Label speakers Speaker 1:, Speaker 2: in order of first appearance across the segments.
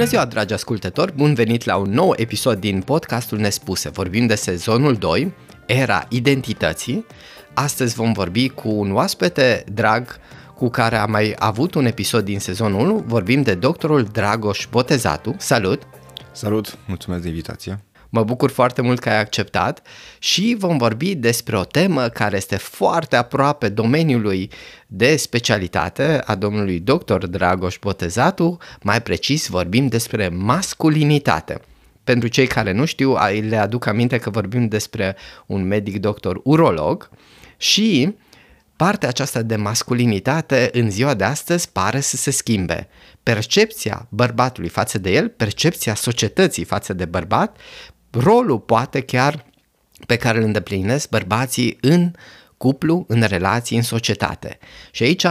Speaker 1: Bună ziua, dragi ascultători! Bun venit la un nou episod din podcastul Nespuse. Vorbim de sezonul 2, Era Identității. Astăzi vom vorbi cu un oaspete drag cu care am mai avut un episod din sezonul 1. Vorbim de doctorul Dragoș Botezatu. Salut!
Speaker 2: Salut! Mulțumesc de invitație!
Speaker 1: Mă bucur foarte mult că ai acceptat și vom vorbi despre o temă care este foarte aproape domeniului de specialitate a domnului dr. Dragoș Botezatu, mai precis vorbim despre masculinitate. Pentru cei care nu știu, le aduc aminte că vorbim despre un medic doctor urolog și partea aceasta de masculinitate în ziua de astăzi pare să se schimbe. Percepția bărbatului față de el, percepția societății față de bărbat, rolul poate chiar pe care îl îndeplinesc bărbații în cuplu, în relații, în societate. Și aici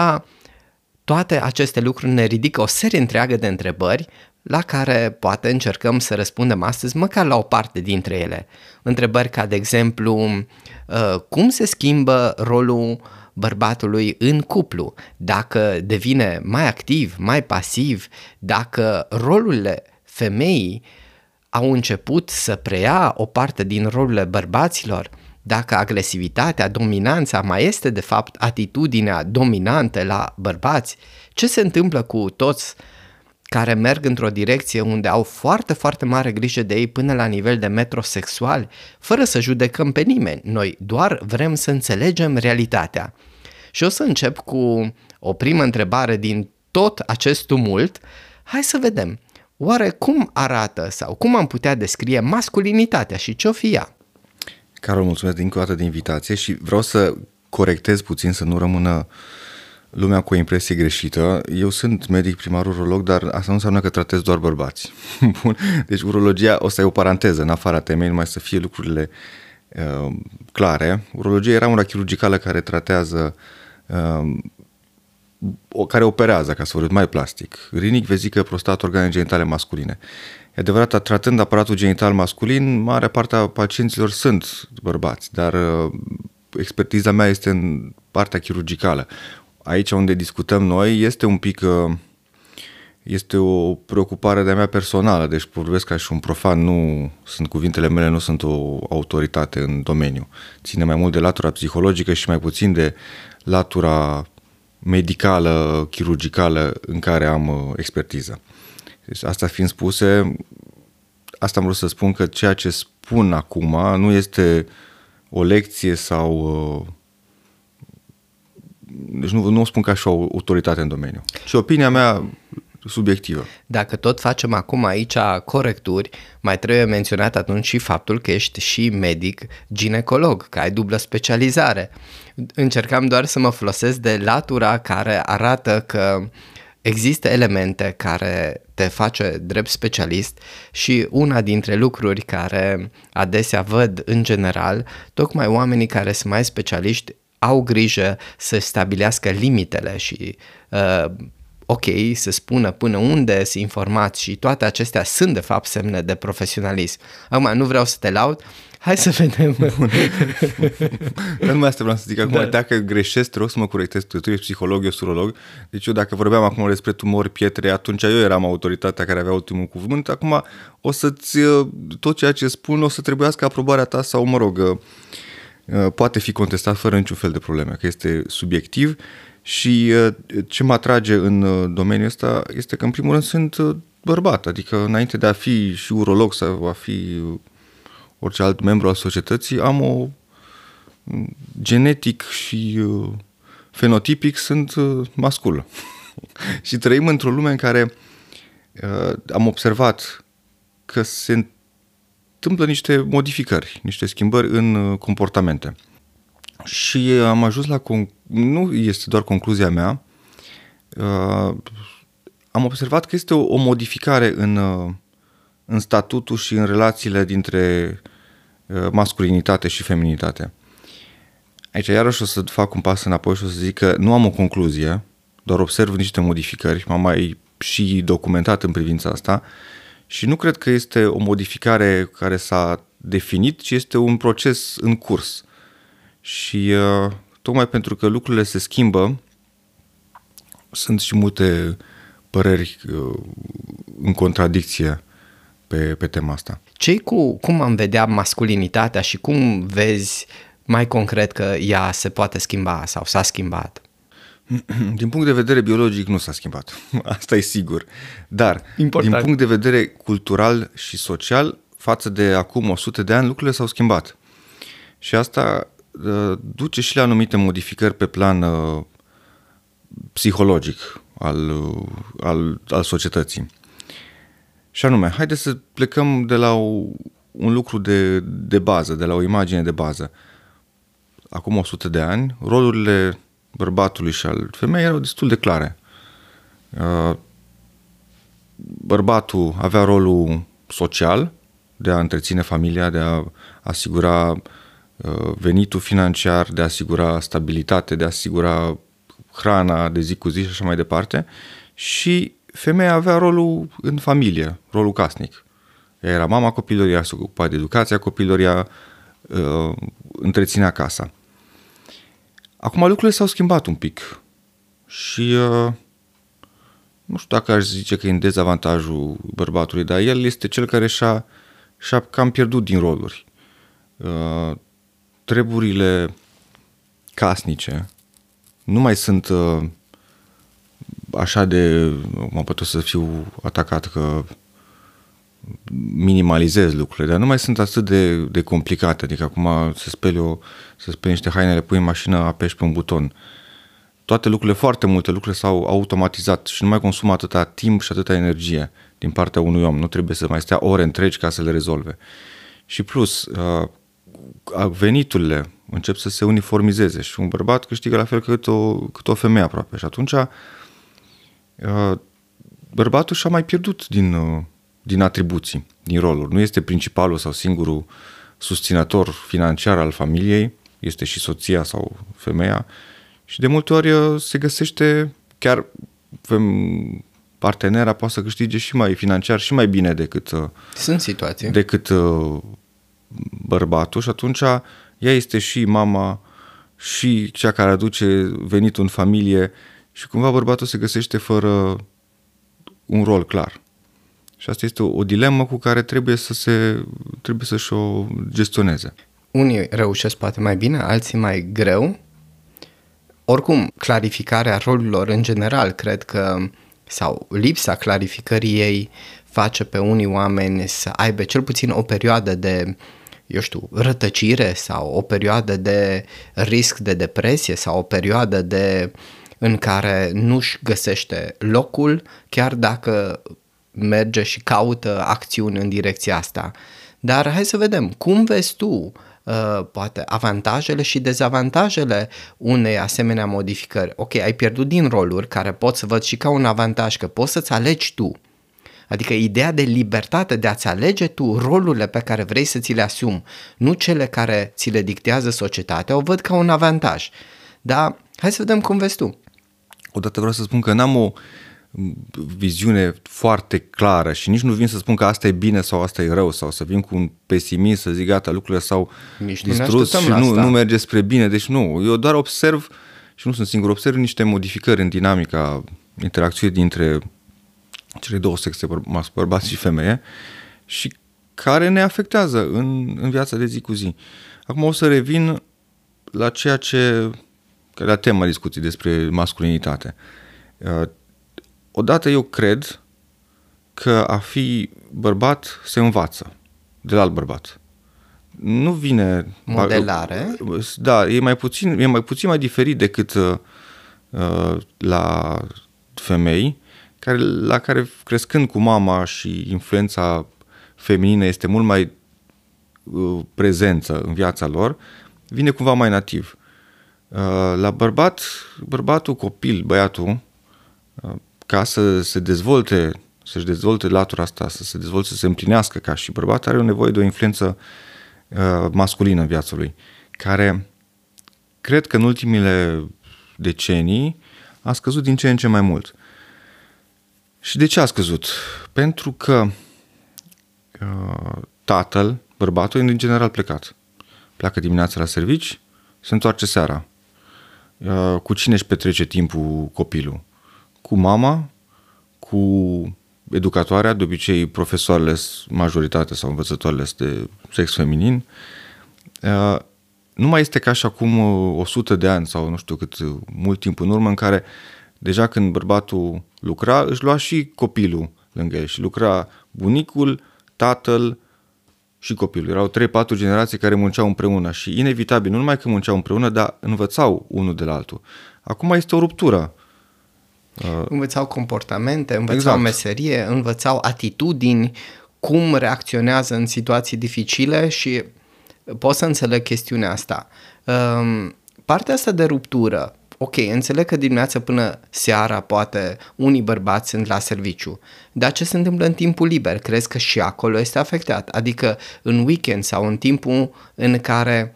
Speaker 1: toate aceste lucruri ne ridică o serie întreagă de întrebări la care poate încercăm să răspundem astăzi, măcar la o parte dintre ele. Întrebări ca, de exemplu, uh, cum se schimbă rolul bărbatului în cuplu, dacă devine mai activ, mai pasiv, dacă rolurile femeii au început să preia o parte din rolurile bărbaților, dacă agresivitatea, dominanța mai este de fapt atitudinea dominantă la bărbați, ce se întâmplă cu toți care merg într-o direcție unde au foarte, foarte mare grijă de ei până la nivel de metrosexual, fără să judecăm pe nimeni. Noi doar vrem să înțelegem realitatea. Și o să încep cu o primă întrebare din tot acest tumult. Hai să vedem. Oare cum arată sau cum am putea descrie masculinitatea și ce-o fi ea?
Speaker 2: Carol, mulțumesc din o dată de invitație și vreau să corectez puțin să nu rămână lumea cu o impresie greșită. Eu sunt medic primar urolog, dar asta nu înseamnă că tratez doar bărbați. Bun. Deci urologia, o să e o paranteză în afara temei, numai să fie lucrurile uh, clare. Urologia era una chirurgicală care tratează uh, care operează, ca să vorbim mai plastic, rinic, vezică, prostat, organe genitale masculine. E adevărat, tratând aparatul genital masculin, marea parte a pacienților sunt bărbați, dar uh, expertiza mea este în partea chirurgicală. Aici unde discutăm noi este un pic uh, este o preocupare de-a mea personală, deci vorbesc ca și un profan, nu sunt cuvintele mele, nu sunt o autoritate în domeniu. Ține mai mult de latura psihologică și mai puțin de latura medicală, chirurgicală în care am uh, expertiză. Deci asta fiind spuse, asta am vrut să spun că ceea ce spun acum nu este o lecție sau uh, deci nu, nu o spun ca și o autoritate în domeniu, ci opinia mea subiectivă.
Speaker 1: Dacă tot facem acum aici corecturi, mai trebuie menționat atunci și faptul că ești și medic ginecolog, că ai dublă specializare. Încercam doar să mă folosesc de latura care arată că există elemente care te face drept specialist și una dintre lucruri care adesea văd în general, tocmai oamenii care sunt mai specialiști au grijă să stabilească limitele și uh, ok să spună până unde să informați și toate acestea sunt de fapt semne de profesionalism. Acum nu vreau să te laud, hai să vedem.
Speaker 2: nu mai asta vreau să zic acum, da. dacă greșesc, te rog să mă corectez, tu, tu ești psiholog, eu surolog, deci eu dacă vorbeam acum despre tumori, pietre, atunci eu eram autoritatea care avea ultimul cuvânt, acum o să-ți, tot ceea ce spun o să trebuiască aprobarea ta sau, mă rog, poate fi contestat fără niciun fel de probleme, că este subiectiv și uh, ce mă atrage în uh, domeniul ăsta este că, în primul rând, sunt uh, bărbat. Adică, înainte de a fi și urolog sau a fi orice alt membru al societății, am o mm, genetic și fenotipic sunt mascul. și trăim într-o lume în care am observat că se întâmplă niște modificări, niște schimbări în comportamente. Și am ajuns la... Con- nu este doar concluzia mea. Uh, am observat că este o, o modificare în, uh, în statutul și în relațiile dintre uh, masculinitate și feminitate. Aici iarăși o să fac un pas înapoi și o să zic că nu am o concluzie, doar observ niște modificări, m-am mai și documentat în privința asta și nu cred că este o modificare care s-a definit, ci este un proces în curs. Și uh, tocmai pentru că lucrurile se schimbă, sunt și multe păreri uh, în contradicție pe, pe tema asta.
Speaker 1: ce cu cum am vedea masculinitatea și cum vezi mai concret că ea se poate schimba sau s-a schimbat?
Speaker 2: Din punct de vedere biologic nu s-a schimbat, asta e sigur. Dar
Speaker 1: Important.
Speaker 2: din punct de vedere cultural și social, față de acum 100 de ani, lucrurile s-au schimbat. Și asta uh, duce și la anumite modificări pe plan uh, psihologic al, uh, al, al societății. Și anume, haideți să plecăm de la o, un lucru de, de bază, de la o imagine de bază. Acum 100 de ani, rolurile bărbatului și al femeii erau destul de clare. Uh, Bărbatul avea rolul social de a întreține familia, de a asigura uh, venitul financiar, de a asigura stabilitate, de a asigura hrana de zi cu zi și așa mai departe. Și femeia avea rolul în familie, rolul casnic. Ea era mama copilului, ea se ocupa de educația copilului, ea uh, întreținea casa. Acum lucrurile s-au schimbat un pic și uh, nu știu dacă aș zice că e în dezavantajul bărbatului, dar el este cel care și-a, și-a cam pierdut din roluri. Uh, treburile casnice nu mai sunt uh, așa de, mă pot să fiu atacat că minimalizez lucrurile, dar nu mai sunt atât de, de complicate, adică acum să speli, o, să speli niște haine, le pui în mașină, apeși pe un buton. Toate lucrurile, foarte multe lucruri s-au automatizat și nu mai consumă atâta timp și atâta energie din partea unui om. Nu trebuie să mai stea ore întregi ca să le rezolve. Și plus, uh, veniturile încep să se uniformizeze și un bărbat câștigă la fel cât o, cât o femeie aproape. Și atunci uh, bărbatul și-a mai pierdut din, uh, din atribuții, din roluri. Nu este principalul sau singurul susținător financiar al familiei, este și soția sau femeia și de multe ori uh, se găsește chiar partenera poate să câștige și mai financiar și mai bine decât uh,
Speaker 1: Sunt situații.
Speaker 2: decât bărbatul și atunci ea este și mama și cea care aduce venitul în familie și cumva bărbatul se găsește fără un rol clar. Și asta este o, o dilemă cu care trebuie să se trebuie să-și o gestioneze.
Speaker 1: Unii reușesc poate mai bine, alții mai greu. Oricum, clarificarea rolurilor în general, cred că, sau lipsa clarificării ei face pe unii oameni să aibă cel puțin o perioadă de, eu știu, rătăcire sau o perioadă de risc de depresie sau o perioadă de în care nu-și găsește locul, chiar dacă merge și caută acțiuni în direcția asta. Dar hai să vedem, cum vezi tu uh, poate avantajele și dezavantajele unei asemenea modificări? Ok, ai pierdut din roluri care pot să văd și ca un avantaj, că poți să-ți alegi tu. Adică ideea de libertate de a-ți alege tu rolurile pe care vrei să ți le asumi, nu cele care ți le dictează societatea, o văd ca un avantaj. Dar hai să vedem cum vezi tu.
Speaker 2: Odată vreau să spun că n-am o viziune foarte clară și nici nu vin să spun că asta e bine sau asta e rău sau să vin cu un pesimism să zic gata, lucrurile s-au
Speaker 1: Nici nu ne
Speaker 2: distrus
Speaker 1: așteptăm
Speaker 2: și
Speaker 1: la
Speaker 2: nu,
Speaker 1: asta.
Speaker 2: nu merge spre bine. Deci nu, eu doar observ și nu sunt singur, observ niște modificări în dinamica interacției dintre cele două sexe, băr- bărbați și femeie și care ne afectează în, în viața de zi cu zi. Acum o să revin la ceea ce, la tema discuției despre masculinitate. Uh, Odată eu cred că a fi bărbat se învață de la alt bărbat. Nu vine...
Speaker 1: Modelare.
Speaker 2: Da, e mai puțin, e mai puțin mai diferit decât uh, la femei, care, la care crescând cu mama și influența feminină este mult mai uh, prezență în viața lor, vine cumva mai nativ. Uh, la bărbat, bărbatul, copil, băiatul, uh, ca să se dezvolte, să-și dezvolte latura asta, să se dezvolte, să se împlinească ca și bărbat, are o nevoie de o influență uh, masculină în viața lui, care cred că în ultimile decenii a scăzut din ce în ce mai mult. Și de ce a scăzut? Pentru că uh, tatăl, bărbatul, e în general plecat. Pleacă dimineața la servici, se întoarce seara. Uh, cu cine își petrece timpul copilul? Cu mama, cu educatoarea, de obicei profesoarele, majoritatea sau învățătoarele sunt de sex feminin. Uh, nu mai este ca și acum 100 de ani sau nu știu cât, mult timp în urmă, în care deja când bărbatul lucra, își lua și copilul lângă el și lucra bunicul, tatăl și copilul. Erau 3-4 generații care munceau împreună și inevitabil, nu numai că munceau împreună, dar învățau unul de la altul. Acum este o ruptură.
Speaker 1: Uh, învățau comportamente, învățau exact. meserie, învățau atitudini, cum reacționează în situații dificile și pot să înțeleg chestiunea asta. Um, partea asta de ruptură, ok, înțeleg că dimineața până seara poate unii bărbați sunt la serviciu, dar ce se întâmplă în timpul liber? Crezi că și acolo este afectat? Adică în weekend sau în timpul în care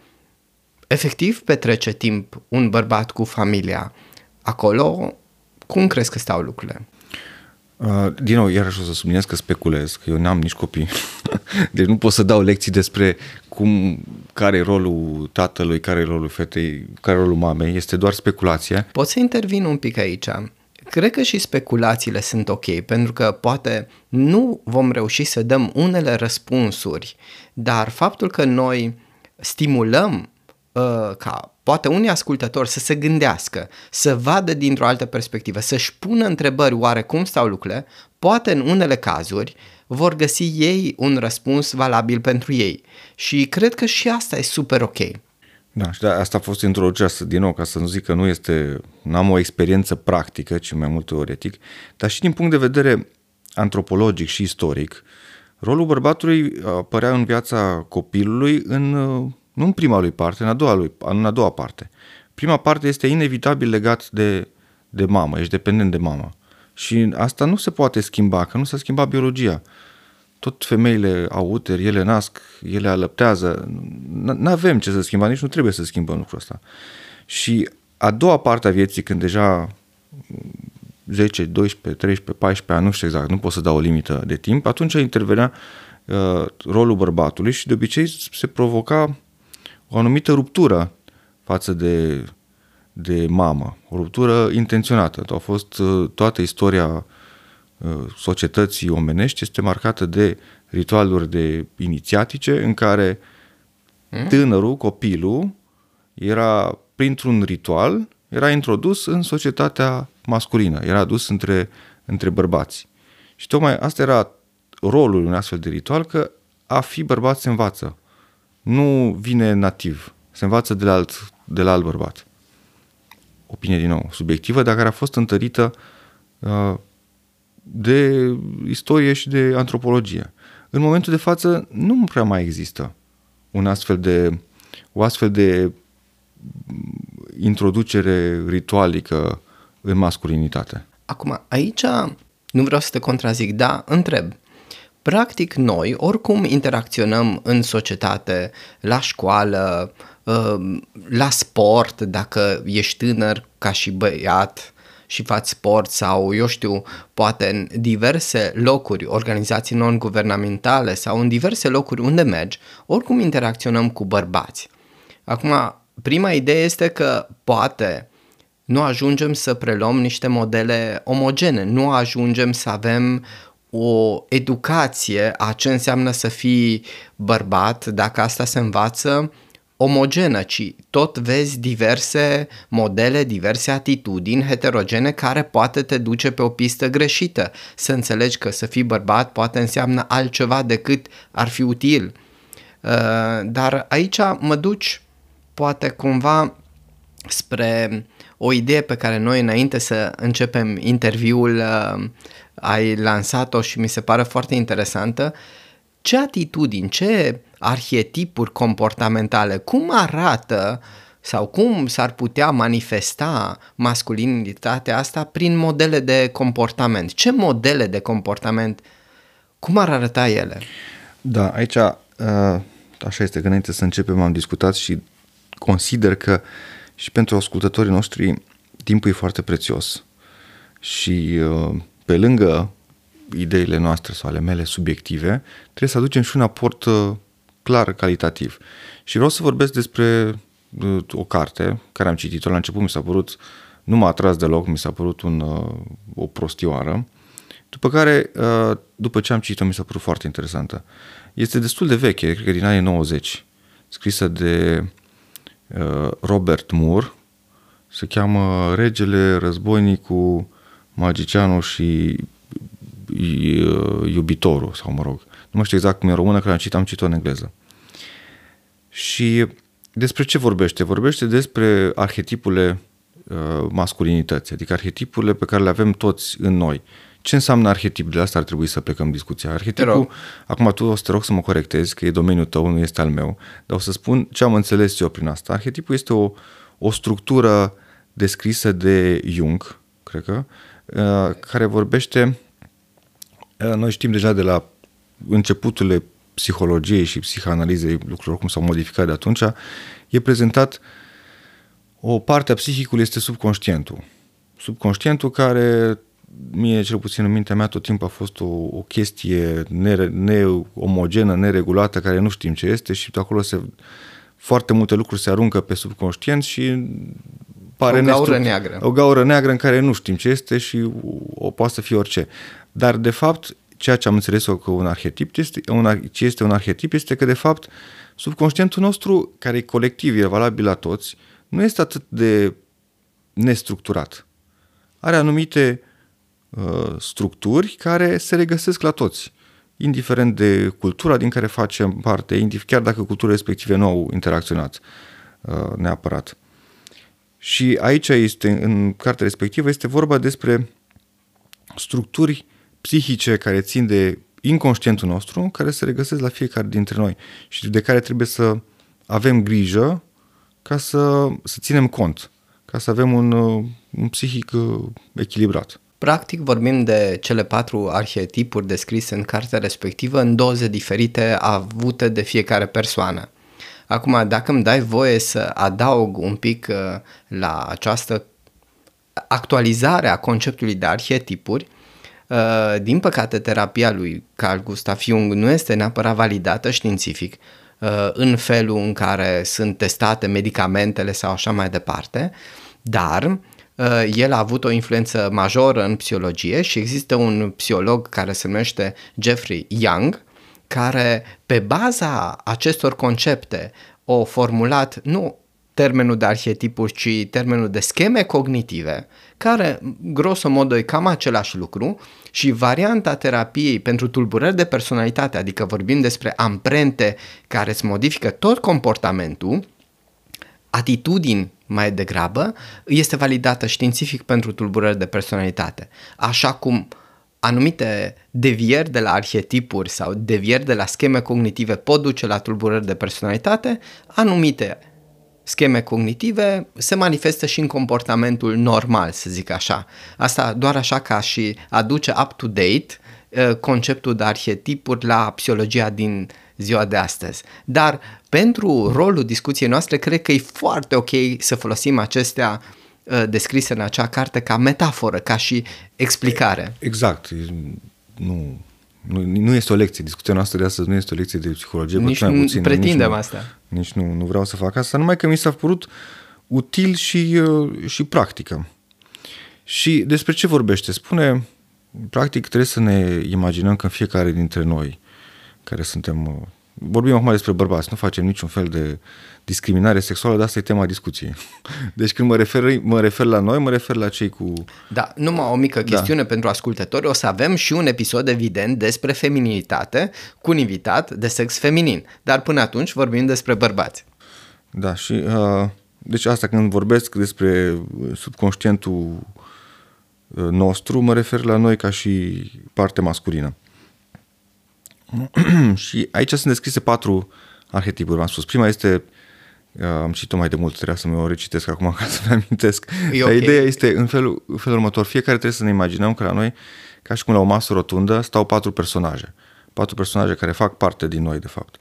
Speaker 1: efectiv petrece timp un bărbat cu familia, acolo cum crezi că stau lucrurile?
Speaker 2: Uh, din nou, iarăși o să subliniez că speculez, că eu n-am nici copii. deci nu pot să dau lecții despre cum, care e rolul tatălui, care e rolul fetei, care e rolul mamei. Este doar speculație.
Speaker 1: Pot să intervin un pic aici. Cred că și speculațiile sunt ok, pentru că poate nu vom reuși să dăm unele răspunsuri, dar faptul că noi stimulăm uh, ca poate unii ascultători să se gândească, să vadă dintr-o altă perspectivă, să-și pună întrebări oare cum stau lucrurile, poate în unele cazuri vor găsi ei un răspuns valabil pentru ei. Și cred că și asta e super ok.
Speaker 2: Da, și de asta a fost introducerea din nou, ca să nu zic că nu este, n-am o experiență practică, ci mai mult teoretic, dar și din punct de vedere antropologic și istoric, rolul bărbatului apărea în viața copilului în nu în prima lui parte, în a doua, lui, în a doua parte. Prima parte este inevitabil legat de, de mamă, ești dependent de mamă. Și asta nu se poate schimba, că nu s-a schimbat biologia. Tot femeile au uter, ele nasc, ele alăptează. Nu avem ce să schimbăm, nici nu trebuie să schimbăm lucrul ăsta. Și a doua parte a vieții, când deja 10, 12, 13, 14 ani, nu știu exact, nu pot să dau o limită de timp, atunci intervenea uh, rolul bărbatului și de obicei se provoca o anumită ruptură față de, de mamă, o ruptură intenționată. A fost uh, toată istoria uh, societății omenești este marcată de ritualuri de inițiatice în care hmm? tânărul, copilul, era printr-un ritual, era introdus în societatea masculină, era adus între, între bărbați. Și tocmai asta era rolul unui astfel de ritual, că a fi bărbat se învață nu vine nativ. Se învață de la alt, de la alt bărbat. Opinie din nou subiectivă, dar care a fost întărită uh, de istorie și de antropologie. În momentul de față nu prea mai există un astfel de, o astfel de introducere ritualică în masculinitate.
Speaker 1: Acum, aici nu vreau să te contrazic, dar întreb. Practic, noi oricum interacționăm în societate, la școală, uh, la sport, dacă ești tânăr ca și băiat și faci sport sau, eu știu, poate în diverse locuri, organizații non-guvernamentale sau în diverse locuri unde mergi, oricum interacționăm cu bărbați. Acum, prima idee este că poate nu ajungem să preluăm niște modele omogene, nu ajungem să avem o educație a ce înseamnă să fii bărbat, dacă asta se învață omogenă, ci tot vezi diverse modele, diverse atitudini heterogene care poate te duce pe o pistă greșită. Să înțelegi că să fii bărbat poate înseamnă altceva decât ar fi util. Uh, dar aici mă duci poate cumva spre o idee pe care noi înainte să începem interviul uh, ai lansat-o și mi se pare foarte interesantă. Ce atitudini, ce arhetipuri comportamentale, cum arată sau cum s-ar putea manifesta masculinitatea asta prin modele de comportament? Ce modele de comportament, cum ar arăta ele?
Speaker 2: Da, aici uh, așa este, că înainte să începem am discutat și consider că și pentru ascultătorii noștri timpul e foarte prețios și uh, pe lângă ideile noastre sau ale mele subiective, trebuie să aducem și un aport uh, clar calitativ. Și vreau să vorbesc despre uh, o carte care am citit-o la început, mi s-a părut, nu m-a atras deloc, mi s-a părut un, uh, o prostioară, După care, uh, după ce am citit-o, mi s-a părut foarte interesantă. Este destul de veche, cred că din anii 90, scrisă de uh, Robert Moore, se cheamă Regele, Războinicul, Magicianul și uh, Iubitorul, sau mă rog. Nu mai știu exact cum e în română, că am citit, am citit în engleză. Și despre ce vorbește? Vorbește despre arhetipurile uh, masculinității, adică arhetipurile pe care le avem toți în noi. Ce înseamnă arhetip? De asta ar trebui să plecăm discuția. Arhetipul, acum tu o să te rog să mă corectezi, că e domeniul tău, nu este al meu, dar o să spun ce am înțeles eu prin asta. Arhetipul este o, o structură descrisă de Jung, cred că, uh, care vorbește, uh, noi știm deja de la începuturile psihologiei și psihanalizei, lucrurilor cum s-au modificat de atunci, e prezentat o parte a psihicului este subconștientul. Subconștientul care mie, cel puțin în mintea mea, tot timpul a fost o, o chestie neomogenă, neregulată, care nu știm ce este și de acolo se, foarte multe lucruri se aruncă pe subconștient și
Speaker 1: pare o gaură nestru- neagră.
Speaker 2: O gaură neagră în care nu știm ce este și o poate să fie orice. Dar, de fapt, ceea ce am înțeles eu că un arhetip este, un, ce este un arhetip este că, de fapt, subconștientul nostru, care e colectiv, e valabil la toți, nu este atât de nestructurat. Are anumite uh, structuri care se regăsesc la toți, indiferent de cultura din care facem parte, chiar dacă cultura respective nu au interacționat uh, neapărat. Și aici este, în cartea respectivă, este vorba despre structuri psihice care țin de inconștientul nostru, care se regăsesc la fiecare dintre noi și de care trebuie să avem grijă ca să, să ținem cont, ca să avem un, un psihic uh, echilibrat.
Speaker 1: Practic vorbim de cele patru arhetipuri descrise în cartea respectivă în doze diferite avute de fiecare persoană. Acum, dacă îmi dai voie să adaug un pic uh, la această actualizare a conceptului de arhetipuri, uh, din păcate terapia lui Carl Gustav Jung nu este neapărat validată științific uh, în felul în care sunt testate medicamentele sau așa mai departe, dar el a avut o influență majoră în psihologie și există un psiholog care se numește Jeffrey Young, care pe baza acestor concepte o formulat nu termenul de arhetipuri, ci termenul de scheme cognitive, care, grosomodă, e cam același lucru și varianta terapiei pentru tulburări de personalitate, adică vorbim despre amprente care îți modifică tot comportamentul, atitudini mai degrabă, este validată științific pentru tulburări de personalitate. Așa cum uh, anumite devieri de la arhetipuri sau devieri de la scheme cognitive pot duce la tulburări de personalitate, anumite scheme cognitive se manifestă și în comportamentul normal, să zic așa. Asta doar așa ca și aduce up-to-date uh, conceptul de arhetipuri la psihologia din ziua de astăzi. Dar pentru rolul discuției noastre, cred că e foarte ok să folosim acestea uh, Uh, descrise în acea carte ca metaforă, ca și explicare.
Speaker 2: Exact. Nu, nu, nu este o lecție. Discuția noastră de astăzi nu este o lecție de psihologie.
Speaker 1: Nici nu puțin, pretindem nici nu, asta.
Speaker 2: Nici nu, nu vreau să fac asta, numai că mi s-a părut util și, uh, și practică. Și despre ce vorbește? Spune, practic trebuie să ne imaginăm că fiecare dintre noi, care suntem, uh, vorbim acum despre bărbați, nu facem niciun fel de uh, discriminare sexuală, dar asta e tema discuției. Deci când mă refer, mă refer la noi, mă refer la cei cu...
Speaker 1: Da, numai o mică da. chestiune da. pentru ascultători, o să avem și un episod evident despre feminitate cu un invitat de sex feminin, dar până atunci vorbim despre bărbați.
Speaker 2: Da, și uh, deci asta când vorbesc despre subconștientul uh, nostru, mă refer la noi ca și parte masculină. și aici sunt descrise patru arhetipuri, v-am spus. Prima este am citit-o mai de mult, trebuia să mă o recitesc acum ca să-mi amintesc. E Dar okay. ideea este în felul, în felul următor. Fiecare trebuie să ne imaginăm că la noi, ca și cum la o masă rotundă, stau patru personaje. Patru personaje care fac parte din noi, de fapt.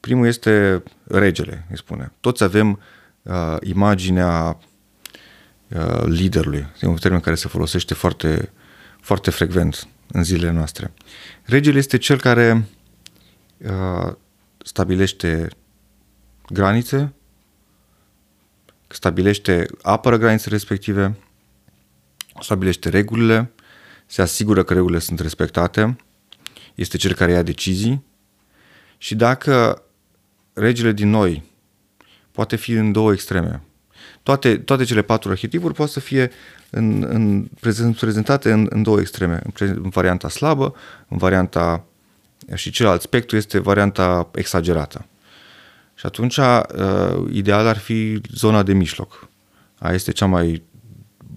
Speaker 2: Primul este regele, îi spune. Toți avem uh, imaginea uh, liderului. E un termen care se folosește foarte, foarte frecvent în zilele noastre. Regele este cel care uh, stabilește granițe, stabilește, apără granițele respective, stabilește regulile, se asigură că regulile sunt respectate, este cel care ia decizii și dacă regele din noi poate fi în două extreme, toate, toate cele patru arhetipuri pot să fie în, în, prezentate în, în două extreme, în, în varianta slabă, în varianta și celălalt spectru este varianta exagerată. Și atunci, uh, ideal ar fi zona de mijloc. Aia este cea mai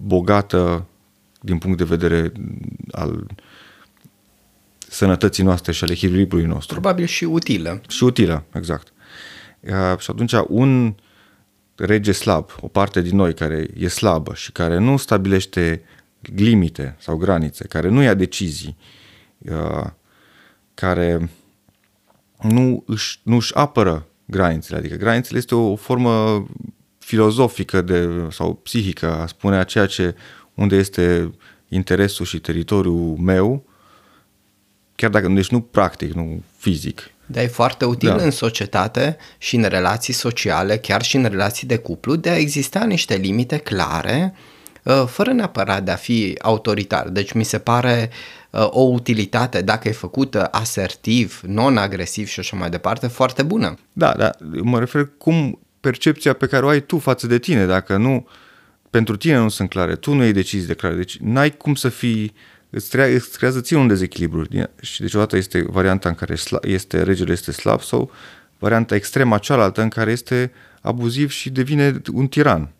Speaker 2: bogată din punct de vedere al sănătății noastre și al echilibrului nostru.
Speaker 1: Probabil și utilă.
Speaker 2: Și utilă, exact. Uh, și atunci un rege slab, o parte din noi care e slabă și care nu stabilește limite sau granițe, care nu ia decizii, uh, care nu își, nu își apără granițele. Adică granițele este o formă filozofică de, sau psihică a spune a ceea ce unde este interesul și teritoriul meu, chiar dacă, deci nu practic, nu fizic.
Speaker 1: Dar e foarte util da. în societate și în relații sociale, chiar și în relații de cuplu, de a exista niște limite clare, uh, fără neapărat de a fi autoritar. Deci mi se pare uh, o utilitate, dacă e făcută asertiv, non-agresiv și așa mai departe, foarte bună.
Speaker 2: Da, da, mă refer cum percepția pe care o ai tu față de tine, dacă nu, pentru tine nu sunt clare, tu nu ai decizii de clare, deci n-ai cum să fii îți, crea, îți creează ție un dezechilibru. Și deci odată este varianta în care este, regele este slab sau varianta extrema cealaltă în care este abuziv și devine un tiran,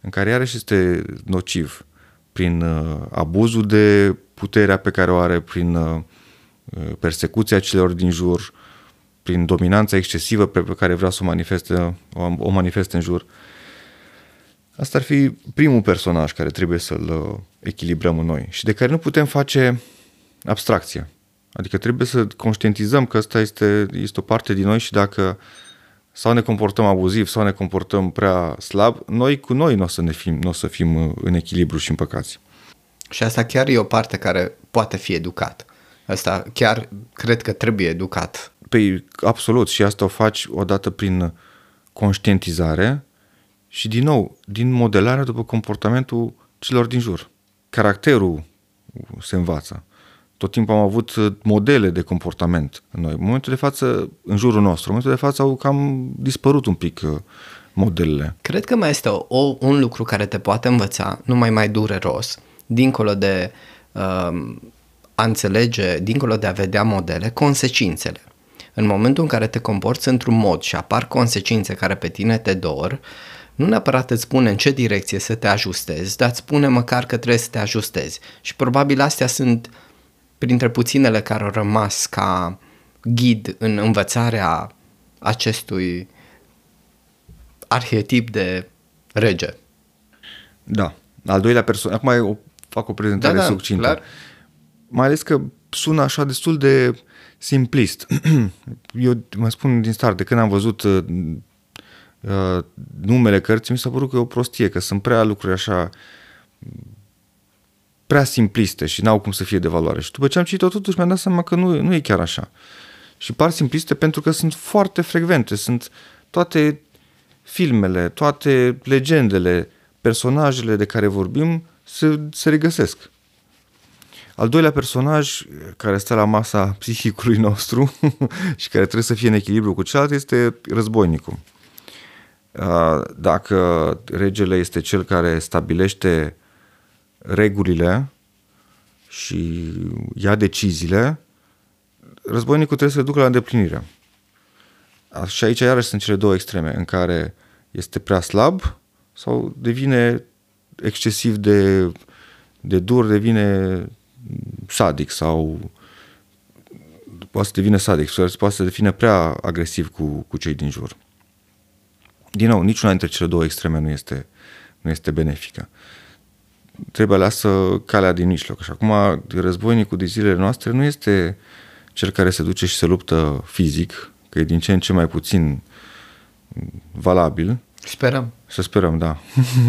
Speaker 2: în care iarăși este nociv prin uh, abuzul de puterea pe care o are, prin uh, persecuția celor din jur, prin dominanța excesivă pe, pe care vrea să o manifeste, o, o manifeste în jur. Asta ar fi primul personaj care trebuie să-l uh, echilibrăm în noi și de care nu putem face abstracție. Adică trebuie să conștientizăm că asta este, este o parte din noi și dacă sau ne comportăm abuziv sau ne comportăm prea slab, noi cu noi nu o să, ne fim, n-o să fim uh, în echilibru și împăcați.
Speaker 1: Și asta chiar e o parte care poate fi educat. Asta chiar cred că trebuie educat.
Speaker 2: Păi, absolut. Și asta o faci odată prin conștientizare și, din nou, din modelarea după comportamentul celor din jur caracterul se învață. Tot timpul am avut modele de comportament în noi. În momentul de față, în jurul nostru, în momentul de față au cam dispărut un pic uh, modelele.
Speaker 1: Cred că mai este o, un lucru care te poate învăța, nu mai mai dureros, dincolo de uh, a înțelege, dincolo de a vedea modele, consecințele. În momentul în care te comporți într-un mod și apar consecințe care pe tine te dor, uh, nu neapărat îți spune în ce direcție să te ajustezi, dar îți spune măcar că trebuie să te ajustezi. Și probabil astea sunt printre puținele care au rămas ca ghid în învățarea acestui arhetip de rege.
Speaker 2: Da. Al doilea persoană. Acum o, fac o prezentare da, da, succintă. Clar. Mai ales că sună așa destul de simplist. Eu mă spun din start, de când am văzut uh, uh, numele cărții, mi s-a părut că e o prostie, că sunt prea lucruri așa prea simpliste și n-au cum să fie de valoare. Și după ce am citit-o, totuși mi-am dat seama că nu, nu e chiar așa. Și par simpliste pentru că sunt foarte frecvente, sunt toate filmele, toate legendele, personajele de care vorbim se, se regăsesc. Al doilea personaj care stă la masa psihicului nostru și care trebuie să fie în echilibru cu celălalt este războinicul. Dacă regele este cel care stabilește regulile și ia deciziile, războinicul trebuie să le ducă la îndeplinire. Și aici iarăși sunt cele două extreme, în care este prea slab sau devine excesiv de, de dur, devine sadic sau poate să devine sadic, poate să devine prea agresiv cu, cu cei din jur din nou, niciuna dintre cele două extreme nu este, nu este benefică. Trebuie aleasă calea din mijloc. Și acum, războinicul de zilele noastre nu este cel care se duce și se luptă fizic, că e din ce în ce mai puțin valabil.
Speaker 1: Sperăm.
Speaker 2: Să sperăm, da.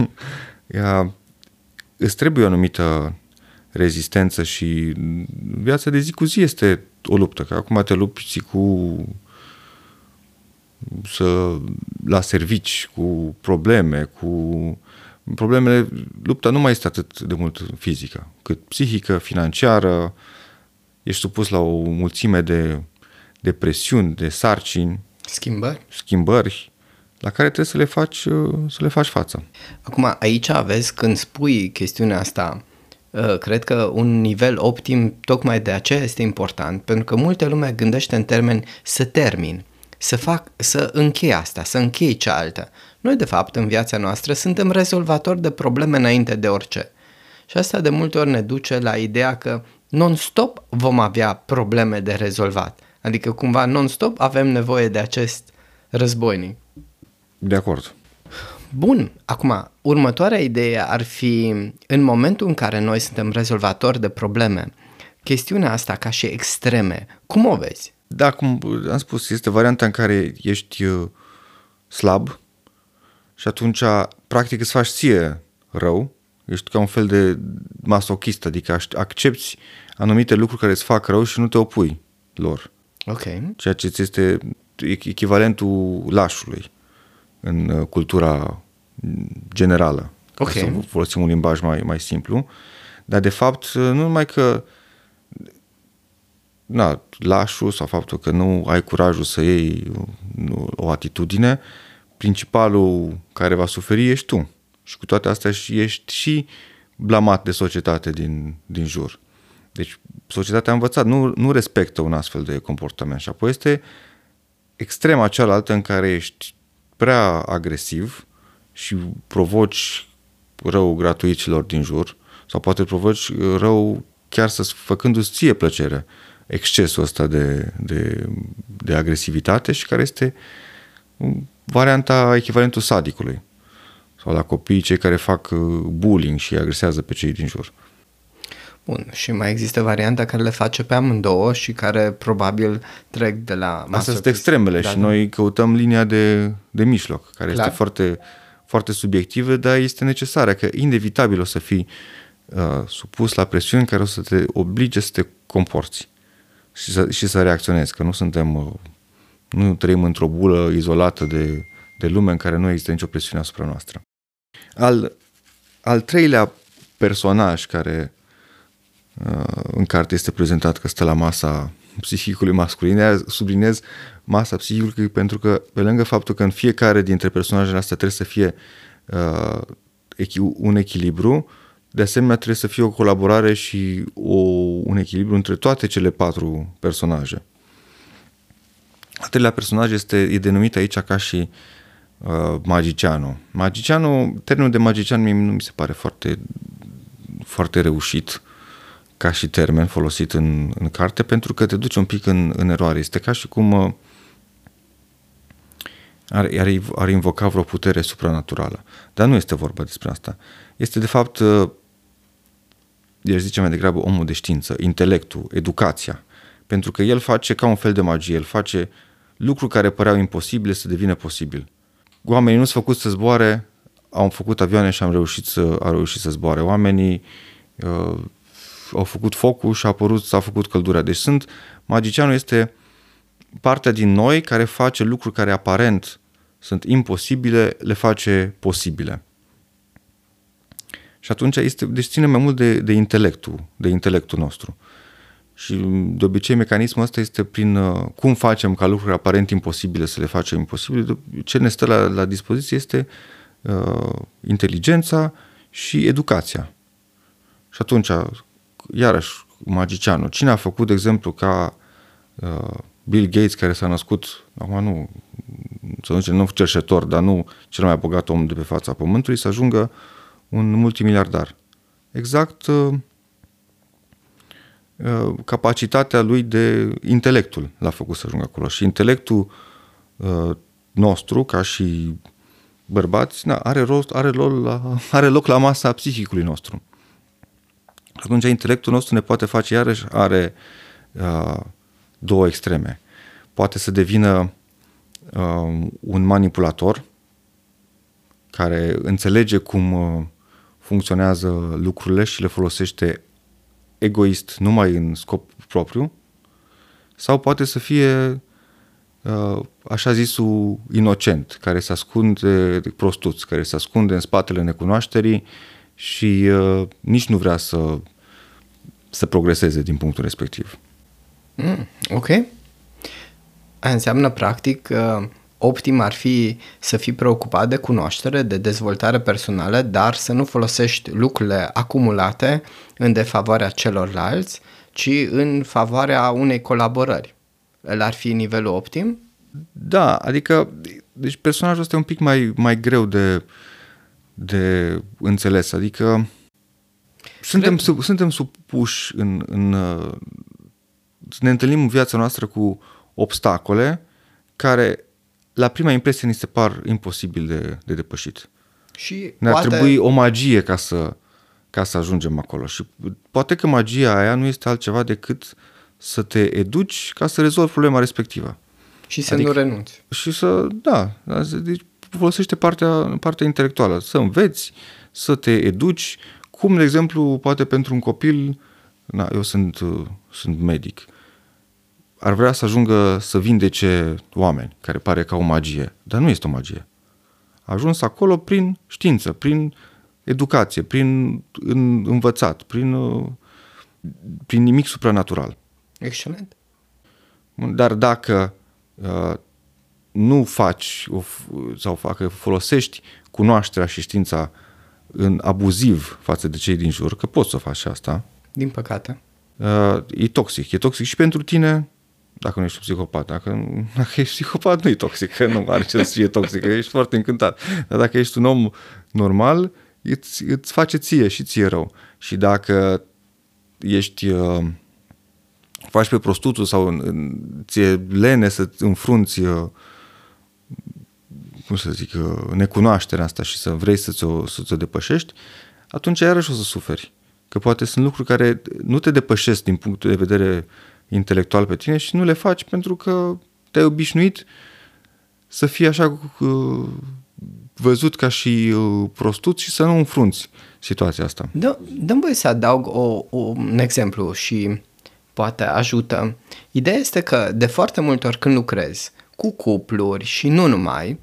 Speaker 2: Ea, îți trebuie o anumită rezistență și viața de zi cu zi este o luptă. Că acum te lupți cu să, la servici cu probleme, cu problemele, lupta nu mai este atât de mult fizică, cât psihică, financiară, ești supus la o mulțime de, de presiuni, de sarcini,
Speaker 1: Schimbări.
Speaker 2: schimbări, la care trebuie să le faci, să le faci față.
Speaker 1: Acum, aici aveți, când spui chestiunea asta, uh, cred că un nivel optim, tocmai de aceea este important, pentru că multe lume gândește în termeni să termin, să fac, să închei asta, să închei cealaltă. Noi, de fapt, în viața noastră, suntem rezolvatori de probleme înainte de orice. Și asta de multe ori ne duce la ideea că non-stop vom avea probleme de rezolvat. Adică cumva non-stop avem nevoie de acest războinic.
Speaker 2: De acord.
Speaker 1: Bun, acum, următoarea idee ar fi, în momentul în care noi suntem rezolvatori de probleme, chestiunea asta ca și extreme, cum o vezi?
Speaker 2: Da, cum am spus, este varianta în care ești uh, slab și atunci, practic, îți faci ție rău, ești ca un fel de masochist, adică accepti anumite lucruri care îți fac rău și nu te opui lor.
Speaker 1: Ok.
Speaker 2: Ceea ce ți este echivalentul lașului în uh, cultura generală.
Speaker 1: Ok.
Speaker 2: Să folosim un limbaj mai, mai simplu. Dar, de fapt, uh, nu numai că na, lașul sau faptul că nu ai curajul să iei nu, o atitudine, principalul care va suferi ești tu. Și cu toate astea ești și blamat de societate din, din jur. Deci societatea a învățat, nu, nu respectă un astfel de comportament. Și apoi este extrema cealaltă în care ești prea agresiv și provoci rău gratuit din jur sau poate provoci rău chiar să făcându-ți ție plăcere excesul ăsta de, de, de agresivitate și care este varianta echivalentul sadicului sau la copiii cei care fac uh, bullying și agresează pe cei din jur.
Speaker 1: Bun, și mai există varianta care le face pe amândouă și care probabil trec de la...
Speaker 2: Astea sunt extremele da, și da. noi căutăm linia de, de mijloc, care
Speaker 1: Clar.
Speaker 2: este foarte, foarte subiectivă, dar este necesară, că inevitabil o să fii uh, supus la presiuni care o să te oblige să te comporți și să, și să reacționezi, că nu suntem, uh, nu trăim într-o bulă izolată de, de lume în care nu există nicio presiune asupra noastră. Al, al treilea personaj care uh, în carte este prezentat că stă la masa psihicului masculin, sublinez masa psihicului pentru că pe lângă faptul că în fiecare dintre personajele astea trebuie să fie uh, un echilibru, de asemenea trebuie să fie o colaborare și o, un echilibru între toate cele patru personaje. Al treilea personaj este, e denumit aici ca și uh, magicianul. Magicianul, termenul de magician mie nu mi se pare foarte, foarte reușit ca și termen folosit în, în carte pentru că te duce un pic în, în eroare. Este ca și cum uh, ar, ar, ar invoca vreo putere supranaturală. Dar nu este vorba despre asta. Este de fapt, uh, el zice mai degrabă omul de știință, intelectul, educația. Pentru că el face ca un fel de magie, el face lucruri care păreau imposibile să devină posibil. Oamenii nu s-au făcut să zboare, au făcut avioane și am reușit să, au reușit să zboare. Oamenii uh, au făcut focul și a apărut, s-a făcut căldura. Deci sunt, magicianul este partea din noi care face lucruri care aparent sunt imposibile, le face posibile. Și atunci este, deci ține mai mult de, de intelectul, de intelectul nostru. Și de obicei mecanismul ăsta este prin uh, cum facem ca lucruri aparent imposibile să le facem imposibile. Ce ne stă la, la dispoziție este uh, inteligența și educația. Și atunci, iarăși, magicianul. Cine a făcut, de exemplu, ca uh, Bill Gates, care s-a născut, acum nu, să nu zicem, nu cerșetor, dar nu cel mai bogat om de pe fața Pământului, să ajungă un multimiliardar. Exact uh, uh, capacitatea lui de intelectul l-a făcut să ajungă acolo. Și intelectul uh, nostru, ca și bărbați, na, are, rost, are, loc la, are loc la masa psihicului nostru. Atunci intelectul nostru ne poate face, iarăși, are uh, două extreme. Poate să devină uh, un manipulator care înțelege cum uh, funcționează lucrurile și le folosește egoist numai în scop propriu, sau poate să fie uh, așa zisul inocent, care se ascunde, prostuț, care se ascunde în spatele necunoașterii și uh, nici nu vrea să, să progreseze din punctul respectiv.
Speaker 1: Mm, ok. Aia înseamnă, practic, uh, optim ar fi să fii preocupat de cunoaștere, de dezvoltare personală, dar să nu folosești lucrurile acumulate în defavoarea celorlalți, ci în favoarea unei colaborări. El ar fi nivelul optim?
Speaker 2: Da, adică deci personajul ăsta e un pic mai, mai greu de, de înțeles, adică suntem, sub, suntem supuși în, în ne întâlnim în viața noastră cu obstacole care la prima impresie ni se par imposibil de, de depășit.
Speaker 1: Și
Speaker 2: Ne-ar
Speaker 1: poate...
Speaker 2: trebui o magie ca să, ca să ajungem acolo. Și poate că magia aia nu este altceva decât să te educi ca să rezolvi problema respectivă.
Speaker 1: Și să adică, nu renunți.
Speaker 2: Și să, da, deci folosește partea, partea intelectuală, să înveți, să te educi, cum, de exemplu, poate pentru un copil, na, eu sunt, sunt medic, ar vrea să ajungă să vindece oameni, care pare ca o magie, dar nu este o magie. A ajuns acolo prin știință, prin educație, prin în, învățat, prin, uh, prin nimic supranatural.
Speaker 1: Excelent.
Speaker 2: Dar dacă uh, nu faci sau facă, folosești cunoașterea și știința în abuziv față de cei din jur, că poți să faci și asta.
Speaker 1: Din păcate.
Speaker 2: Uh, e toxic. E toxic și pentru tine, dacă nu ești psihopat. Dacă, dacă ești psihopat, nu e toxic, că nu are ce să fie toxic, că ești foarte încântat. Dar dacă ești un om normal, îți, îți face ție și ție rău. Și dacă ești... Uh, faci pe prostutul sau ți-e lene să înfrunți uh, cum să zic, uh, necunoașterea asta și să vrei să ți-o, să ți-o depășești, atunci iarăși o să suferi. Că poate sunt lucruri care nu te depășesc din punct de vedere intelectual pe tine și nu le faci pentru că te-ai obișnuit să fii așa uh, văzut ca și uh, prostut și să nu înfrunți situația asta.
Speaker 1: Dă, dăm voie să adaug o, o, un exemplu și poate ajută. Ideea este că de foarte multe ori când lucrezi cu cupluri și nu numai,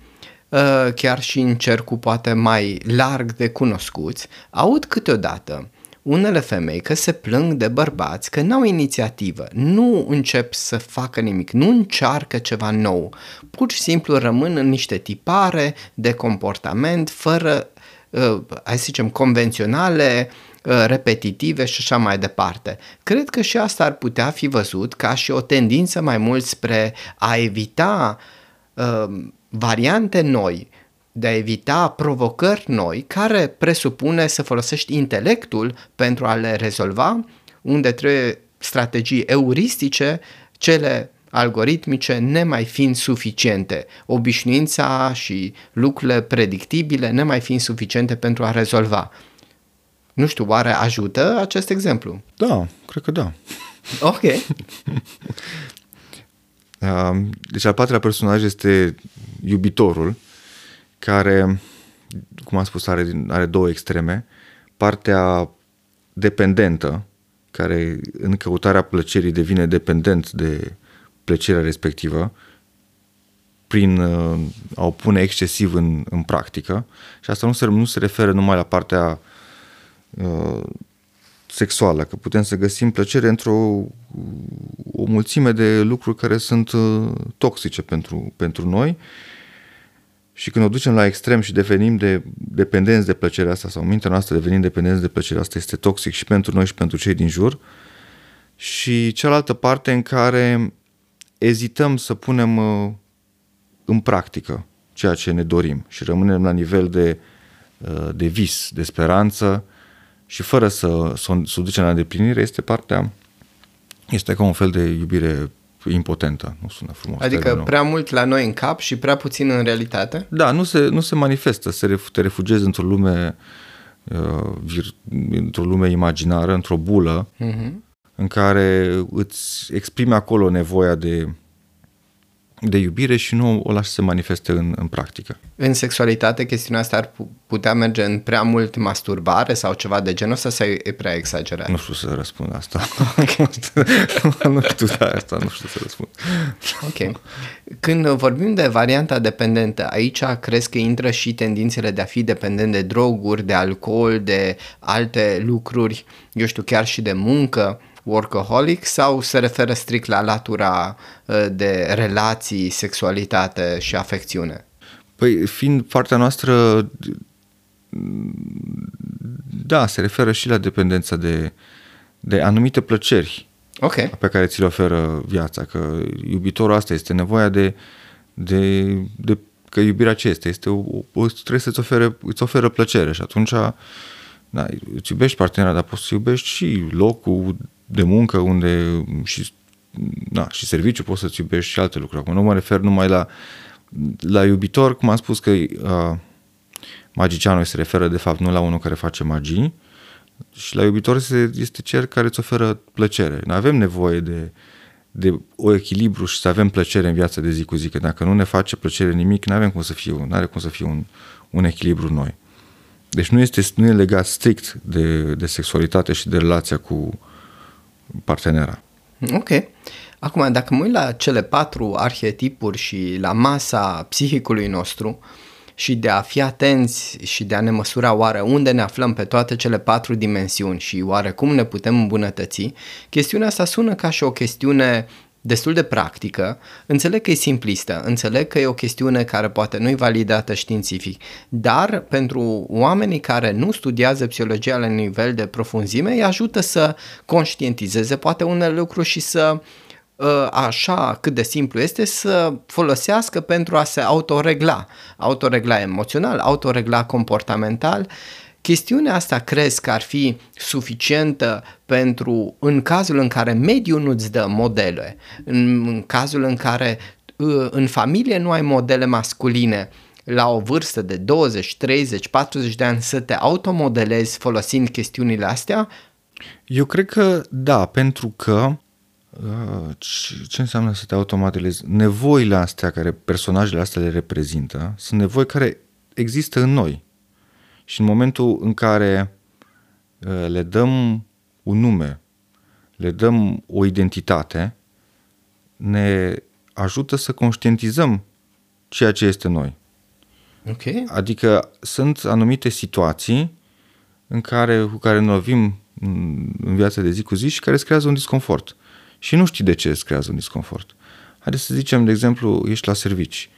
Speaker 1: uh, chiar și în cercul poate mai larg de cunoscuți, aud câteodată unele femei că se plâng de bărbați că n-au inițiativă, nu încep să facă nimic, nu încearcă ceva nou, pur și simplu rămân în niște tipare de comportament fără, uh, hai să zicem, convenționale, uh, repetitive și așa mai departe. Cred că și asta ar putea fi văzut ca și o tendință mai mult spre a evita uh, variante noi, de a evita provocări noi care presupune să folosești intelectul pentru a le rezolva, unde trebuie strategii euristice, cele algoritmice nemai fiind suficiente, obișnuința și lucrurile predictibile nemai fiind suficiente pentru a rezolva. Nu știu, oare ajută acest exemplu?
Speaker 2: Da, cred că da.
Speaker 1: Ok.
Speaker 2: deci al patrulea personaj este iubitorul, care, cum am spus, are, are două extreme. Partea dependentă, care în căutarea plăcerii devine dependent de plăcerea respectivă, prin uh, a o pune excesiv în, în practică. Și asta nu se, nu se referă numai la partea uh, sexuală, că putem să găsim plăcere într-o o mulțime de lucruri care sunt uh, toxice pentru, pentru noi și când o ducem la extrem și devenim de dependenți de plăcerea asta sau mintea noastră devenim dependenți de plăcerea asta este toxic și pentru noi și pentru cei din jur. Și cealaltă parte în care ezităm să punem uh, în practică ceea ce ne dorim și rămânem la nivel de, uh, de vis, de speranță și fără să, să, să o ducem la îndeplinire este partea, este ca un fel de iubire impotentă, nu sună frumos.
Speaker 1: Adică termenul. prea mult la noi în cap și prea puțin în realitate?
Speaker 2: Da, nu se, nu se manifestă, se ref, te refugiezi într-o lume uh, vir, într-o lume imaginară, într-o bulă uh-huh. în care îți exprimi acolo nevoia de de iubire și nu o lași să se manifeste în, în practică.
Speaker 1: În sexualitate, chestiunea asta ar putea merge în prea mult masturbare sau ceva de genul ăsta sau e prea exagerat?
Speaker 2: Nu știu să răspund asta. nu știu da, asta, nu știu să răspund.
Speaker 1: Ok. Când vorbim de varianta dependentă, aici crezi că intră și tendințele de a fi dependent de droguri, de alcool, de alte lucruri, eu știu, chiar și de muncă, workaholic sau se referă strict la latura uh, de relații, sexualitate și afecțiune?
Speaker 2: Păi, fiind partea noastră, da, se referă și la dependența de, de anumite plăceri
Speaker 1: okay.
Speaker 2: pe care ți le oferă viața, că iubitorul asta este nevoia de, de, de că iubirea ce este? este o, o, trebuie să-ți ofere, îți oferă plăcere și atunci da, îți iubești partenera, dar poți să iubești și locul de muncă unde și, da, și serviciu poți să-ți iubești și alte lucruri. Acum nu mă refer numai la, la iubitor, cum am spus că uh, magicianul se referă de fapt nu la unul care face magii, și la iubitor este cel care îți oferă plăcere. Noi avem nevoie de, de o echilibru și să avem plăcere în viața de zi cu zi, că dacă nu ne face plăcere nimic, nu avem cum să fie, nu are cum să fie un, un echilibru noi. Deci nu este nu e legat strict de, de sexualitate și de relația cu partenera.
Speaker 1: Ok. Acum, dacă mă uit la cele patru arhetipuri și la masa psihicului nostru și de a fi atenți și de a ne măsura oare unde ne aflăm pe toate cele patru dimensiuni și oare cum ne putem îmbunătăți, chestiunea asta sună ca și o chestiune destul de practică, înțeleg că e simplistă, înțeleg că e o chestiune care poate nu e validată științific, dar pentru oamenii care nu studiază psihologia la nivel de profunzime, îi ajută să conștientizeze poate unele lucruri și să ă, așa cât de simplu este să folosească pentru a se autoregla, autoregla emoțional, autoregla comportamental Chestiunea asta crezi că ar fi suficientă pentru, în cazul în care mediul nu-ți dă modele, în, în cazul în care ă, în familie nu ai modele masculine, la o vârstă de 20, 30, 40 de ani să te automodelezi folosind chestiunile astea?
Speaker 2: Eu cred că da, pentru că ă, ce înseamnă să te automodelezi? Nevoile astea care personajele astea le reprezintă sunt nevoi care există în noi. Și în momentul în care uh, le dăm un nume, le dăm o identitate, ne ajută să conștientizăm ceea ce este noi.
Speaker 1: Okay.
Speaker 2: Adică sunt anumite situații în care, cu care ne lovim în viața de zi cu zi și care îți creează un disconfort. Și nu știi de ce îți creează un disconfort. Haideți să zicem, de exemplu, ești la servici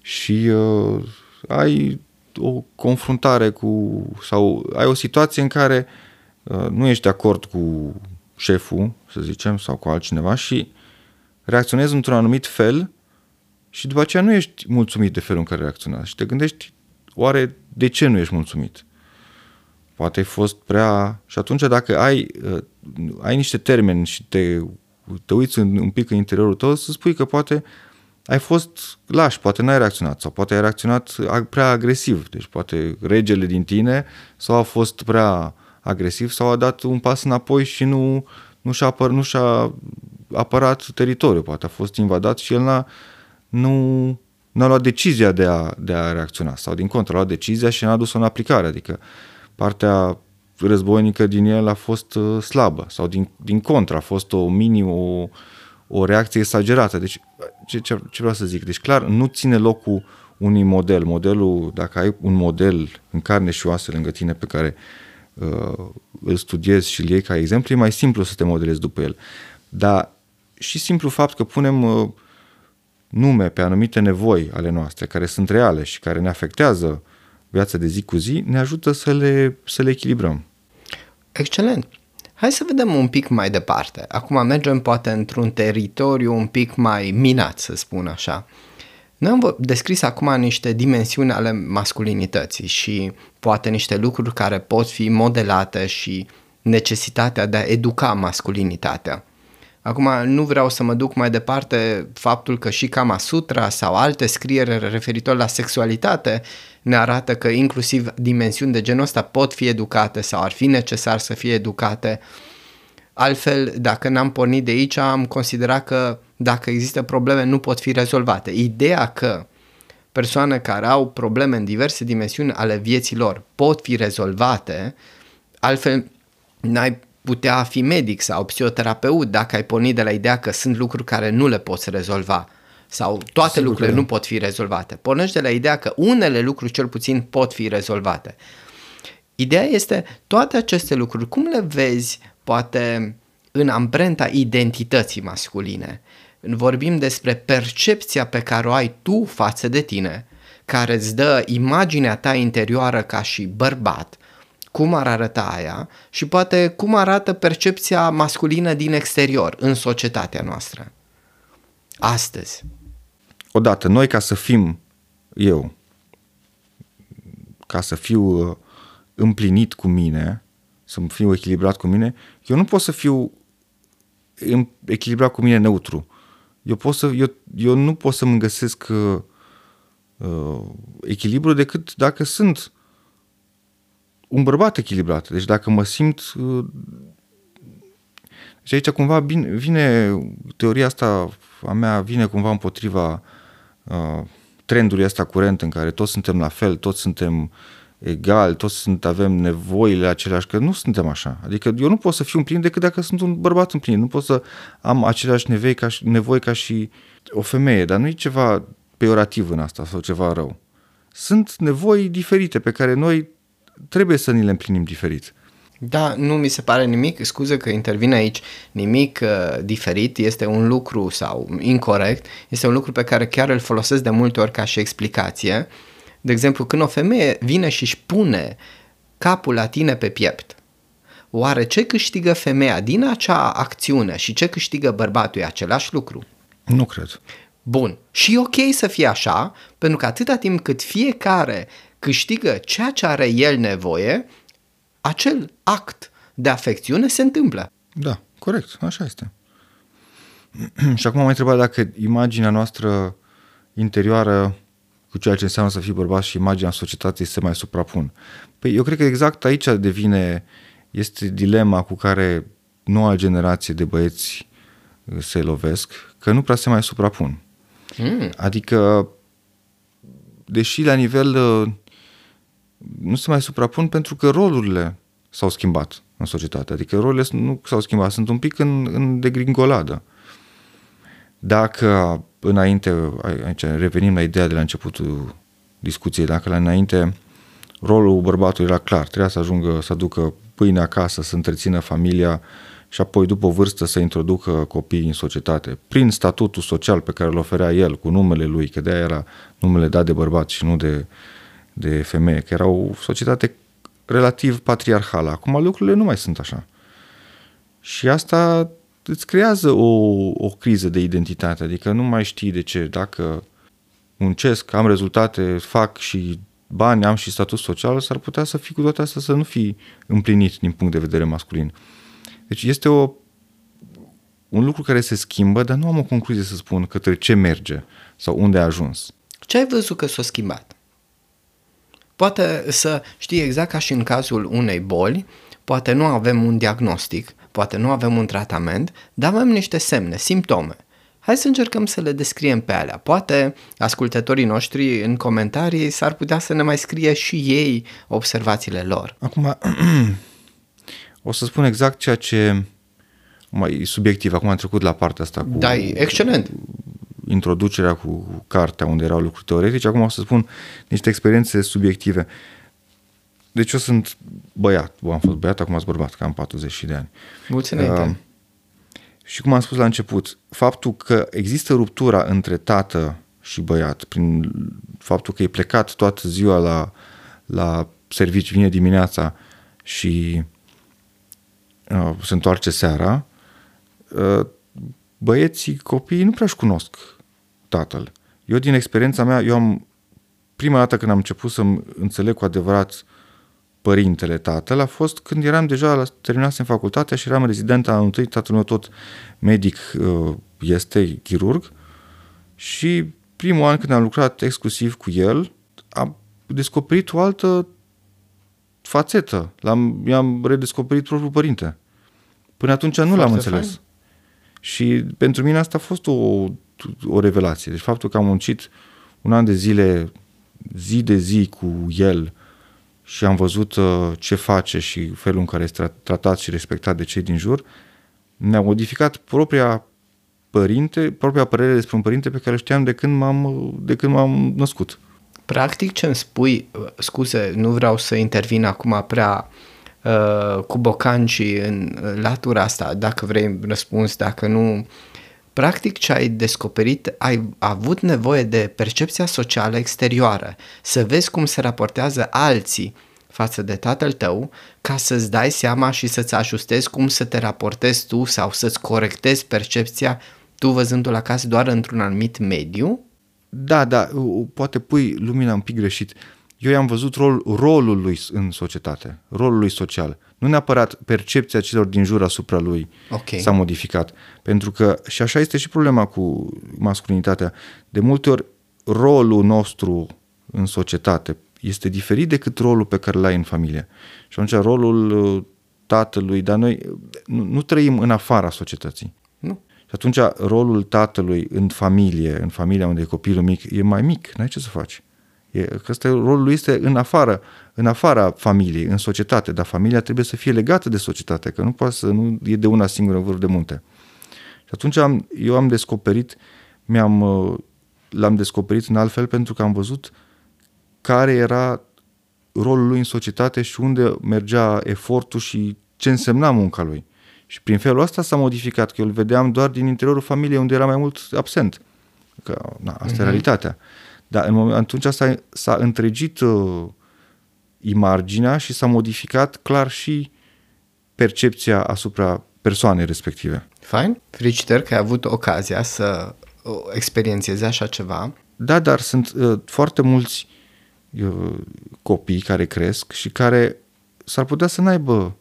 Speaker 2: și uh, ai o confruntare cu, sau ai o situație în care uh, nu ești de acord cu șeful, să zicem, sau cu altcineva și reacționezi într-un anumit fel și după aceea nu ești mulțumit de felul în care reacționează și te gândești, oare de ce nu ești mulțumit? Poate ai fost prea... Și atunci dacă ai, uh, ai niște termeni și te, te uiți un, un pic în interiorul tău, să spui că poate ai fost laș, poate n-ai reacționat sau poate ai reacționat prea agresiv, deci poate regele din tine sau a fost prea agresiv sau a dat un pas înapoi și nu, nu, și-a, apăr, nu și-a apărat teritoriul, poate a fost invadat și el n-a, nu, n-a luat decizia de a, de a reacționa sau din contră a luat decizia și n-a dus-o în aplicare, adică partea războinică din el a fost uh, slabă sau din, din contră a fost o mini, o, o reacție exagerată. Deci, ce, ce, ce vreau să zic? Deci, clar, nu ține locul unui model. Modelul, dacă ai un model în carne și oase lângă tine pe care uh, îl studiezi și îl iei ca exemplu, e mai simplu să te modelezi după el. Dar și simplu fapt că punem uh, nume pe anumite nevoi ale noastre, care sunt reale și care ne afectează viața de zi cu zi, ne ajută să le, să le echilibrăm.
Speaker 1: Excelent! Hai să vedem un pic mai departe. Acum mergem poate într-un teritoriu un pic mai minat, să spun așa. Noi am descris acum niște dimensiuni ale masculinității și poate niște lucruri care pot fi modelate și necesitatea de a educa masculinitatea. Acum nu vreau să mă duc mai departe faptul că și Kama Sutra sau alte scriere referitor la sexualitate ne arată că inclusiv dimensiuni de genul ăsta pot fi educate sau ar fi necesar să fie educate. Altfel, dacă n-am pornit de aici, am considerat că dacă există probleme, nu pot fi rezolvate. Ideea că persoane care au probleme în diverse dimensiuni ale vieții lor pot fi rezolvate, altfel n-ai putea fi medic sau psihoterapeut dacă ai pornit de la ideea că sunt lucruri care nu le poți rezolva sau toate Sigur lucrurile nu pot fi rezolvate. Pornești de la ideea că unele lucruri cel puțin pot fi rezolvate. Ideea este toate aceste lucruri, cum le vezi poate în amprenta identității masculine? Vorbim despre percepția pe care o ai tu față de tine, care îți dă imaginea ta interioară ca și bărbat, cum ar arăta aia și poate cum arată percepția masculină din exterior în societatea noastră. Astăzi.
Speaker 2: Odată, noi ca să fim eu, ca să fiu uh, împlinit cu mine, să fiu echilibrat cu mine, eu nu pot să fiu echilibrat cu mine neutru. Eu, pot să, eu, eu nu pot să-mi găsesc uh, uh, echilibru decât dacă sunt un bărbat echilibrat. Deci dacă mă simt... Uh, și aici cumva vine, vine teoria asta a mea vine cumva împotriva uh, trendului ăsta curent în care toți suntem la fel, toți suntem egal, toți sunt, avem nevoile aceleași, că nu suntem așa. Adică eu nu pot să fiu împlinit decât dacă sunt un bărbat împlinit. Nu pot să am aceleași nevoi ca și, nevoi ca și o femeie, dar nu e ceva peorativ în asta sau ceva rău. Sunt nevoi diferite pe care noi trebuie să ni le împlinim diferit.
Speaker 1: Da, nu mi se pare nimic, scuze că intervine aici, nimic uh, diferit, este un lucru sau incorrect, este un lucru pe care chiar îl folosesc de multe ori ca și explicație. De exemplu, când o femeie vine și își pune capul la tine pe piept, oare ce câștigă femeia din acea acțiune și ce câștigă bărbatul e același lucru?
Speaker 2: Nu cred.
Speaker 1: Bun. Și e ok să fie așa, pentru că atâta timp cât fiecare câștigă ceea ce are el nevoie, acel act de afecțiune se întâmplă.
Speaker 2: Da, corect, așa este. și acum am întrebat dacă imaginea noastră interioară cu ceea ce înseamnă să fii bărbat și imaginea societății se mai suprapun. Păi eu cred că exact aici devine, este dilema cu care noua generație de băieți se lovesc, că nu prea se mai suprapun. Mm. Adică, deși la nivel nu se mai suprapun pentru că rolurile s-au schimbat în societate. Adică rolurile nu s-au schimbat, sunt un pic în, în degringoladă. Dacă înainte, aici revenim la ideea de la începutul discuției, dacă la înainte rolul bărbatului era clar, trebuia să ajungă să aducă pâine acasă, să întrețină familia și apoi după o vârstă să introducă copiii în societate, prin statutul social pe care îl oferea el, cu numele lui, că de-aia era numele dat de bărbat și nu de, de femeie, că era o societate relativ patriarhală. Acum lucrurile nu mai sunt așa. Și asta îți creează o, o criză de identitate, adică nu mai știi de ce, dacă muncesc, am rezultate, fac și bani, am și statut social, s-ar putea să fii cu toate astea să nu fii împlinit din punct de vedere masculin. Deci este o, un lucru care se schimbă, dar nu am o concluzie să spun către ce merge sau unde a ajuns.
Speaker 1: Ce ai văzut că s-a schimbat? Poate să știi exact ca și în cazul unei boli, poate nu avem un diagnostic, poate nu avem un tratament, dar avem niște semne, simptome. Hai să încercăm să le descriem pe alea. Poate ascultătorii noștri în comentarii s-ar putea să ne mai scrie și ei observațiile lor.
Speaker 2: Acum, o să spun exact ceea ce mai subiectiv, acum am trecut la partea asta cu...
Speaker 1: Da, excelent
Speaker 2: introducerea cu cartea unde erau lucruri teoretice, acum o să spun niște experiențe subiective. Deci eu sunt băiat, Bă, am fost băiat, acum sunt bărbat, că am 40 de ani.
Speaker 1: Mulți uh,
Speaker 2: Și cum am spus la început, faptul că există ruptura între tată și băiat, prin faptul că e plecat toată ziua la, la servici, vine dimineața și uh, se întoarce seara, uh, băieții, copiii nu prea-și cunosc tatăl. Eu, din experiența mea, eu am, prima dată când am început să înțeleg cu adevărat părintele tatăl a fost când eram deja, la, terminasem facultatea și eram rezident al întâi, tatăl meu tot medic uh, este, chirurg, și primul an când am lucrat exclusiv cu el, am descoperit o altă fațetă. L-am, i-am redescoperit propriul părinte. Până atunci nu
Speaker 1: Foarte
Speaker 2: l-am înțeles.
Speaker 1: fain.
Speaker 2: Și pentru mine asta a fost o, o revelație. Deci faptul că am muncit un an de zile, zi de zi cu el și am văzut uh, ce face și felul în care este tra- tratat și respectat de cei din jur, mi-a modificat propria părinte, propria părere despre un părinte pe care îl știam de când m-am, de când m-am născut.
Speaker 1: Practic ce îmi spui, uh, scuze, nu vreau să intervin acum prea uh, cu bocancii în uh, latura asta, dacă vrei răspuns, dacă nu. Practic ce ai descoperit, ai avut nevoie de percepția socială exterioară, să vezi cum se raportează alții față de tatăl tău, ca să-ți dai seama și să-ți ajustezi cum să te raportezi tu sau să-ți corectezi percepția tu văzându-l acasă doar într-un anumit mediu?
Speaker 2: Da, da, u- poate pui lumina un pic greșit. Eu i-am văzut rol, rolul lui în societate, rolul lui social. Nu neapărat percepția celor din jur asupra lui
Speaker 1: Ok.
Speaker 2: s-a modificat. Pentru că, și așa este și problema cu masculinitatea, de multe ori rolul nostru în societate este diferit decât rolul pe care l-ai în familie. Și atunci rolul uh, tatălui, dar noi uh, nu, nu trăim în afara societății.
Speaker 1: Nu.
Speaker 2: Și atunci rolul tatălui în familie, în familia unde e copilul mic, e mai mic, n-ai ce să faci. E, că ăsta, rolul lui este în afară, în afara familiei, în societate, dar familia trebuie să fie legată de societate, că nu poate să nu e de una singură în vârf de munte. Și atunci am, eu am descoperit, mi-am, uh, l-am descoperit în alt fel pentru că am văzut care era rolul lui în societate și unde mergea efortul și ce însemna munca lui. Și prin felul ăsta s-a modificat, că eu îl vedeam doar din interiorul familiei unde era mai mult absent. Că, na, asta uh-huh. e realitatea. Dar în moment, atunci s-a, s-a întregit uh, imaginea și s-a modificat clar și percepția asupra persoanei respective.
Speaker 1: Fain. Felicitări că ai avut ocazia să uh, experiențiezi așa ceva.
Speaker 2: Da, dar sunt uh, foarte mulți uh, copii care cresc și care s-ar putea să n-aibă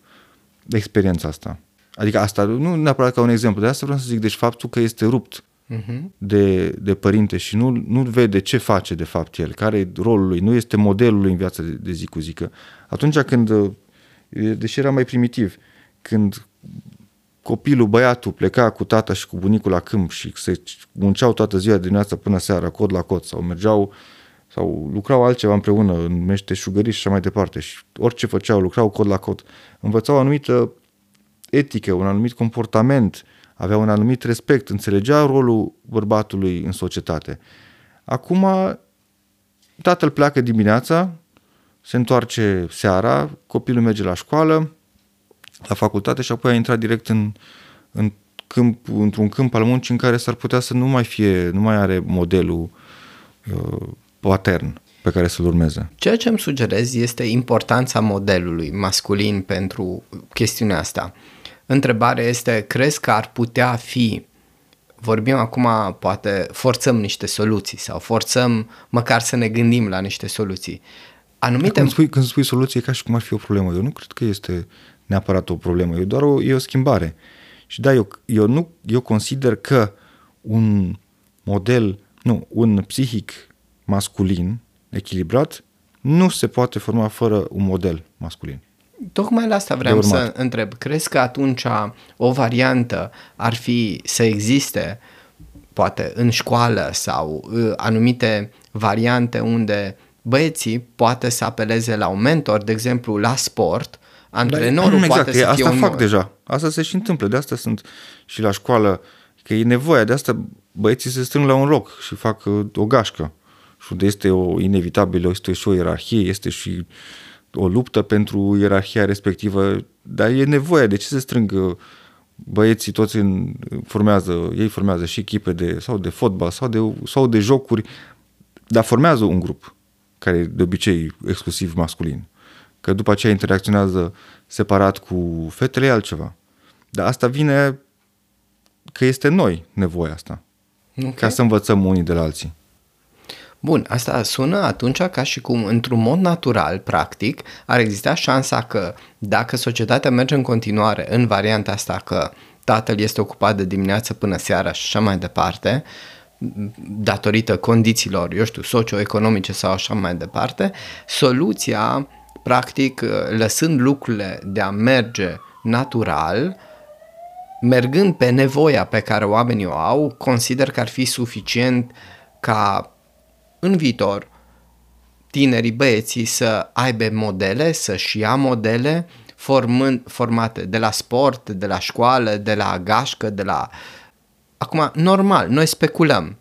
Speaker 2: experiența asta. Adică asta, nu neapărat ca un exemplu, de asta vreau să zic, deci faptul că este rupt
Speaker 1: Uh-huh.
Speaker 2: de, de părinte și nu, nu vede ce face de fapt el, care e rolul lui, nu este modelul lui în viața de, de zi cu zi. Că atunci când, uh, deși era mai primitiv, când copilul, băiatul pleca cu tata și cu bunicul la câmp și se munceau toată ziua de dimineața până seara, cod la cod, sau mergeau sau lucrau altceva împreună în meșteșugării și așa mai departe și orice făceau, lucrau cod la cod, învățau o anumită etică, un anumit comportament, avea un anumit respect, înțelegea rolul bărbatului în societate. Acum, tatăl pleacă dimineața, se întoarce seara, copilul merge la școală, la facultate și apoi a intrat direct în, în câmp, într-un câmp al muncii în care s-ar putea să nu mai fie, nu mai are modelul uh, patern pe care să-l urmeze.
Speaker 1: Ceea ce îmi sugerez este importanța modelului masculin pentru chestiunea asta. Întrebarea este, crezi că ar putea fi, vorbim acum, poate forțăm niște soluții sau forțăm măcar să ne gândim la niște soluții. Anumite...
Speaker 2: Când spui, când spui soluție, e ca și cum ar fi o problemă. Eu nu cred că este neapărat o problemă, e doar o, e o schimbare. Și da, eu, eu, nu, eu consider că un model, nu, un psihic masculin echilibrat nu se poate forma fără un model masculin.
Speaker 1: Tocmai la asta vreau
Speaker 2: de urmat.
Speaker 1: să întreb. Crezi că atunci o variantă ar fi să existe, poate în școală sau uh, anumite variante unde băieții poate să apeleze la un mentor, de exemplu la sport, antrenorul
Speaker 2: exact,
Speaker 1: poate să
Speaker 2: asta
Speaker 1: fie un...
Speaker 2: fac deja. Asta se și întâmplă. De asta sunt și la școală, că e nevoie. De asta băieții se strâng la un loc și fac uh, o gașcă. Și unde este o inevitabilă, este și o ierarhie, este și o luptă pentru ierarhia respectivă, dar e nevoie. De ce se strâng uh, băieții toți în, formează, ei formează și echipe de, sau de fotbal sau de, sau de jocuri, dar formează un grup care e de obicei exclusiv masculin. Că după aceea interacționează separat cu fetele e altceva. Dar asta vine că este noi nevoia asta.
Speaker 1: Ok.
Speaker 2: Ca să învățăm unii de la alții.
Speaker 1: Bun, asta sună atunci ca și cum, într-un mod natural, practic, ar exista șansa că dacă societatea merge în continuare în varianta asta că tatăl este ocupat de dimineață până seara și așa mai departe, datorită condițiilor, eu știu, socioeconomice sau așa mai departe, soluția, practic, lăsând lucrurile de a merge natural, mergând pe nevoia pe care oamenii o au, consider că ar fi suficient ca în viitor tinerii băieții să aibă modele, să-și ia modele formând, formate de la sport, de la școală, de la gașcă, de la... Acum, normal, noi speculăm.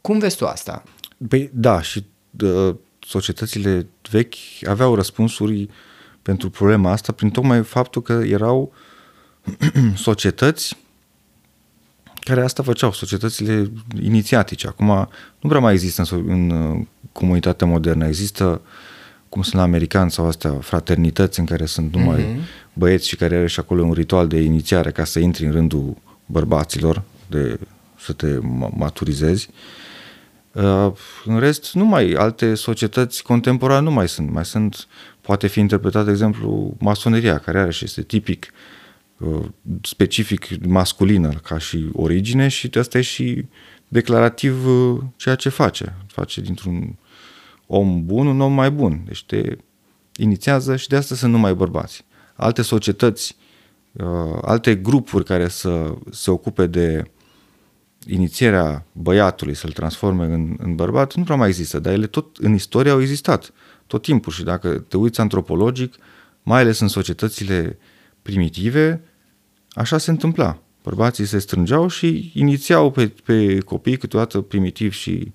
Speaker 1: Cum vezi tu asta?
Speaker 2: Păi da, și uh, societățile vechi aveau răspunsuri pentru problema asta prin tocmai faptul că erau societăți care asta făceau, societățile inițiatice. Acum nu prea mai există în, în uh, comunitatea modernă. Există, cum sunt la americani sau astea, fraternități în care sunt numai mm-hmm. băieți și care are și acolo un ritual de inițiare ca să intri în rândul bărbaților, de să te maturizezi. Uh, în rest, nu mai, alte societăți contemporane nu mai sunt. Mai sunt, poate fi interpretat, de exemplu, masoneria, care are și este tipic uh, specific masculină ca și origine și asta e și declarativ uh, ceea ce face. Face dintr-un om bun un om mai bun. Deci te inițiază și de asta sunt numai bărbați. Alte societăți, alte grupuri care să se ocupe de inițierea băiatului să-l transforme în, în bărbat nu prea mai există, dar ele tot în istorie au existat tot timpul și dacă te uiți antropologic, mai ales în societățile primitive, așa se întâmpla. Bărbații se strângeau și inițiau pe, pe copii, câteodată primitiv și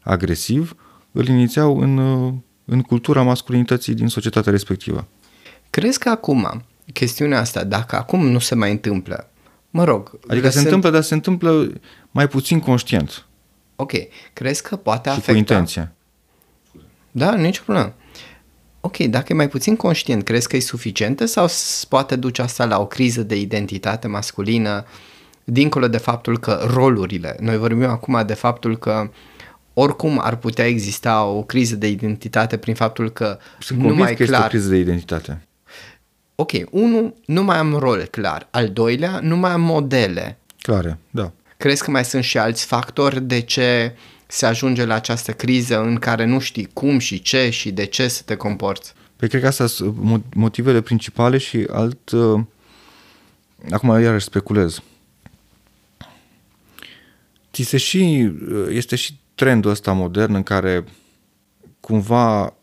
Speaker 2: agresiv, îl inițiau în, în cultura masculinității din societatea respectivă.
Speaker 1: Crezi că acum, chestiunea asta, dacă acum nu se mai întâmplă, Mă rog.
Speaker 2: Adică se întâmplă, dar se întâmplă mai puțin conștient.
Speaker 1: Ok. Crezi că poate
Speaker 2: și
Speaker 1: afecta...
Speaker 2: cu intenție.
Speaker 1: Da, nici problemă. Ok, dacă e mai puțin conștient, crezi că e suficientă sau poate duce asta la o criză de identitate masculină, dincolo de faptul că rolurile, noi vorbim acum de faptul că oricum ar putea exista o criză de identitate prin faptul că
Speaker 2: Sunt
Speaker 1: nu mai
Speaker 2: că
Speaker 1: clar...
Speaker 2: este o criză de identitate
Speaker 1: ok, unu, nu mai am rol clar. Al doilea, nu mai am modele.
Speaker 2: Clare, da.
Speaker 1: Crezi că mai sunt și alți factori de ce se ajunge la această criză în care nu știi cum și ce și de ce să te comporți?
Speaker 2: Păi cred că astea sunt motivele principale și alt... Uh, acum iarăși speculez. Ți se și, uh, este și trendul ăsta modern în care cumva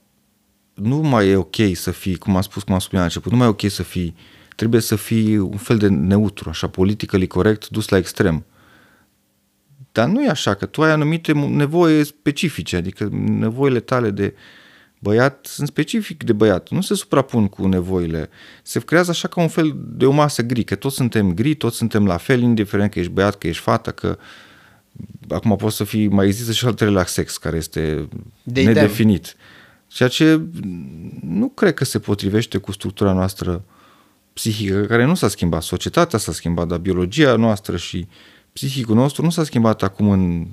Speaker 2: nu mai e ok să fii, cum am spus, cum am spus la început, nu mai e ok să fii, trebuie să fii un fel de neutru, așa, politically corect, dus la extrem. Dar nu e așa, că tu ai anumite nevoi specifice, adică nevoile tale de băiat sunt specific de băiat, nu se suprapun cu nevoile. Se creează așa ca un fel de o masă gri, că toți suntem gri, toți suntem la fel, indiferent că ești băiat, că ești fată, că acum poți să fii, mai există și altele la sex, care este de nedefinit. Idem. Ceea ce nu cred că se potrivește cu structura noastră psihică, care nu s-a schimbat. Societatea s-a schimbat, dar biologia noastră și psihicul nostru nu s-a schimbat acum în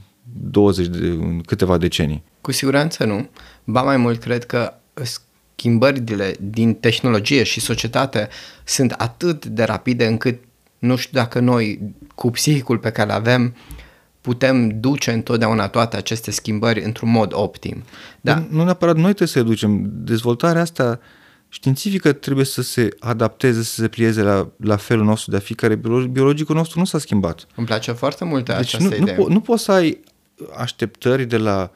Speaker 2: 20 de în câteva decenii.
Speaker 1: Cu siguranță nu. Ba mai mult, cred că schimbările din tehnologie și societate sunt atât de rapide încât nu știu dacă noi, cu psihicul pe care îl avem, putem duce întotdeauna toate aceste schimbări într-un mod optim.
Speaker 2: Da? Nu, nu neapărat noi trebuie să ducem. Dezvoltarea asta științifică trebuie să se adapteze, să se plieze la, la felul nostru de a fi, care biologicul nostru nu s-a schimbat.
Speaker 1: Îmi place foarte mult deci
Speaker 2: această
Speaker 1: nu,
Speaker 2: idee. Nu, po- nu poți să ai așteptări de la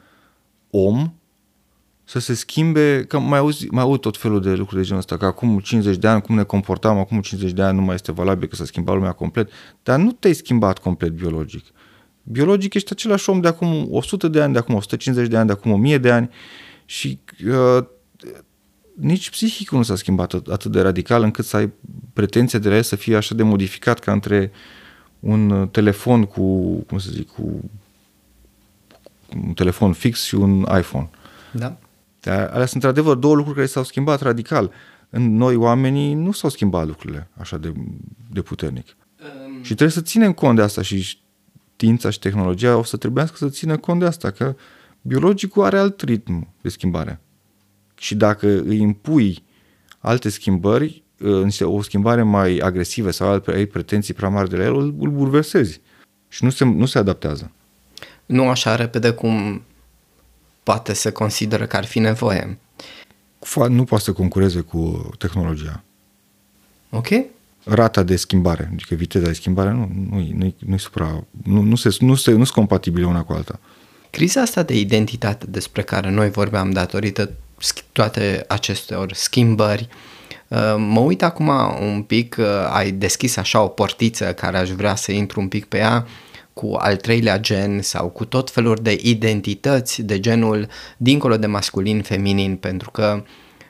Speaker 2: om să se schimbe, că mai auzi, mai aud tot felul de lucruri de genul ăsta, că acum 50 de ani, cum ne comportam, acum 50 de ani nu mai este valabil, că s-a schimbat lumea complet, dar nu te-ai schimbat complet biologic. Biologic ești același om de acum 100 de ani, de acum 150 de ani, de acum 1000 de ani și uh, nici psihicul nu s-a schimbat atât de radical încât să ai pretenția de la el să fie așa de modificat ca între un telefon cu, cum să zic, cu un telefon fix și un iPhone.
Speaker 1: Da.
Speaker 2: Dar alea sunt într-adevăr două lucruri care s-au schimbat radical. În noi oamenii nu s-au schimbat lucrurile așa de, de puternic. Um... Și trebuie să ținem cont de asta și știința și tehnologia o să trebuiască să țină cont de asta, că biologicul are alt ritm de schimbare. Și dacă îi impui alte schimbări, o schimbare mai agresivă sau ai pretenții prea mari de la el, îl, îl bulversezi și nu se, nu se adaptează.
Speaker 1: Nu așa repede cum poate să consideră că ar fi nevoie.
Speaker 2: Nu poate să concureze cu tehnologia.
Speaker 1: Ok.
Speaker 2: rata de schimbare, adică viteza de schimbare nu, nu, nu, nu, supra, nu, nu, se, nu, se, nu sunt compatibile una cu alta.
Speaker 1: Criza asta de identitate despre care noi vorbeam datorită toate acestor schimbări, uh, mă uit acum un pic, uh, ai deschis așa o portiță care aș vrea să intru un pic pe ea, cu al treilea gen sau cu tot felul de identități de genul dincolo de masculin, feminin, pentru că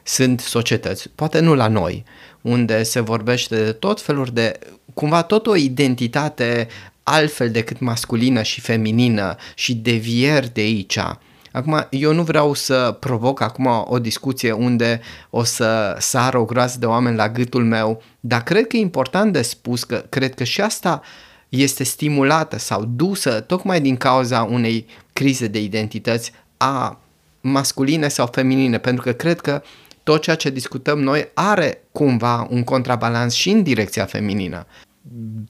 Speaker 1: sunt societăți, poate nu la noi, unde se vorbește de tot felul de, cumva tot o identitate altfel decât masculină și feminină și devieri de aici. Acum, eu nu vreau să provoc acum o discuție unde o să sară o groază de oameni la gâtul meu, dar cred că e important de spus că cred că și asta este stimulată sau dusă tocmai din cauza unei crize de identități a masculine sau feminine, pentru că cred că tot ceea ce discutăm noi are cumva un contrabalans și în direcția feminină.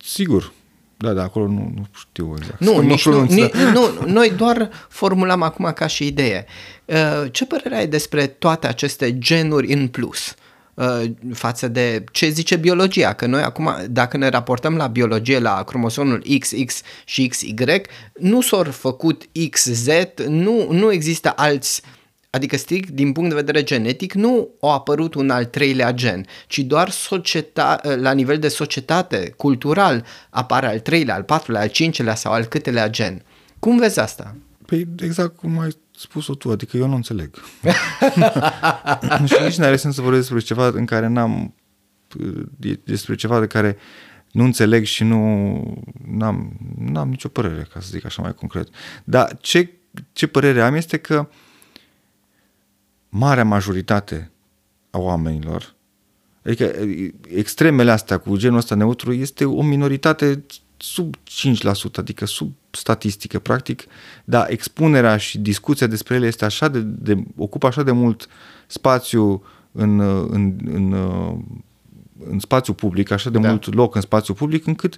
Speaker 2: Sigur, da, da, acolo nu, nu știu exact.
Speaker 1: Nu, nici nu, nici, nu, noi doar formulăm acum ca și idee. Uh, ce părere ai despre toate aceste genuri în plus? Uh, față de ce zice biologia, că noi acum, dacă ne raportăm la biologie, la cromosomul XX și XY, nu s-au făcut XZ, nu, nu există alți Adică strict din punct de vedere genetic nu a apărut un al treilea gen, ci doar societa- la nivel de societate, cultural, apare al treilea, al patrulea, al cincelea sau al câtelea gen. Cum vezi asta?
Speaker 2: Păi exact cum ai spus-o tu, adică eu nu înțeleg. și nici nu are sens să vorbesc despre ceva în care n-am despre ceva de care nu înțeleg și nu n-am, n-am nicio părere, ca să zic așa mai concret. Dar ce, ce părere am este că uh, marea majoritate a oamenilor, adică extremele astea cu genul ăsta neutru este o minoritate sub 5%, adică sub statistică, practic, dar expunerea și discuția despre ele este așa de, de ocupă așa de mult spațiu în, în, în, în spațiu public, așa de da. mult loc în spațiu public, încât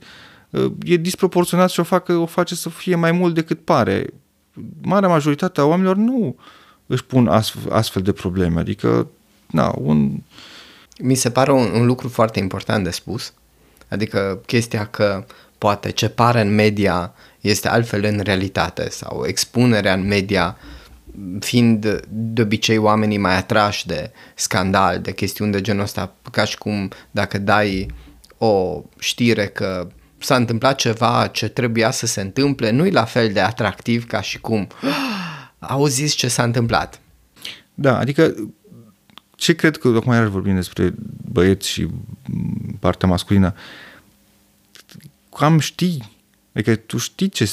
Speaker 2: e disproporționat și o, facă, o face să fie mai mult decât pare. Marea majoritate a oamenilor nu își pun astfel de probleme. Adică, na, un...
Speaker 1: Mi se pare un, un lucru foarte important de spus. Adică chestia că poate ce pare în media este altfel în realitate sau expunerea în media fiind de obicei oamenii mai atrași de scandal, de chestiuni de genul ăsta, ca și cum dacă dai o știre că s-a întâmplat ceva ce trebuia să se întâmple, nu e la fel de atractiv ca și cum auziți ce s-a întâmplat.
Speaker 2: Da, adică ce cred că, acum iarăși vorbim despre băieți și partea masculină, cam știi, adică tu știi ce,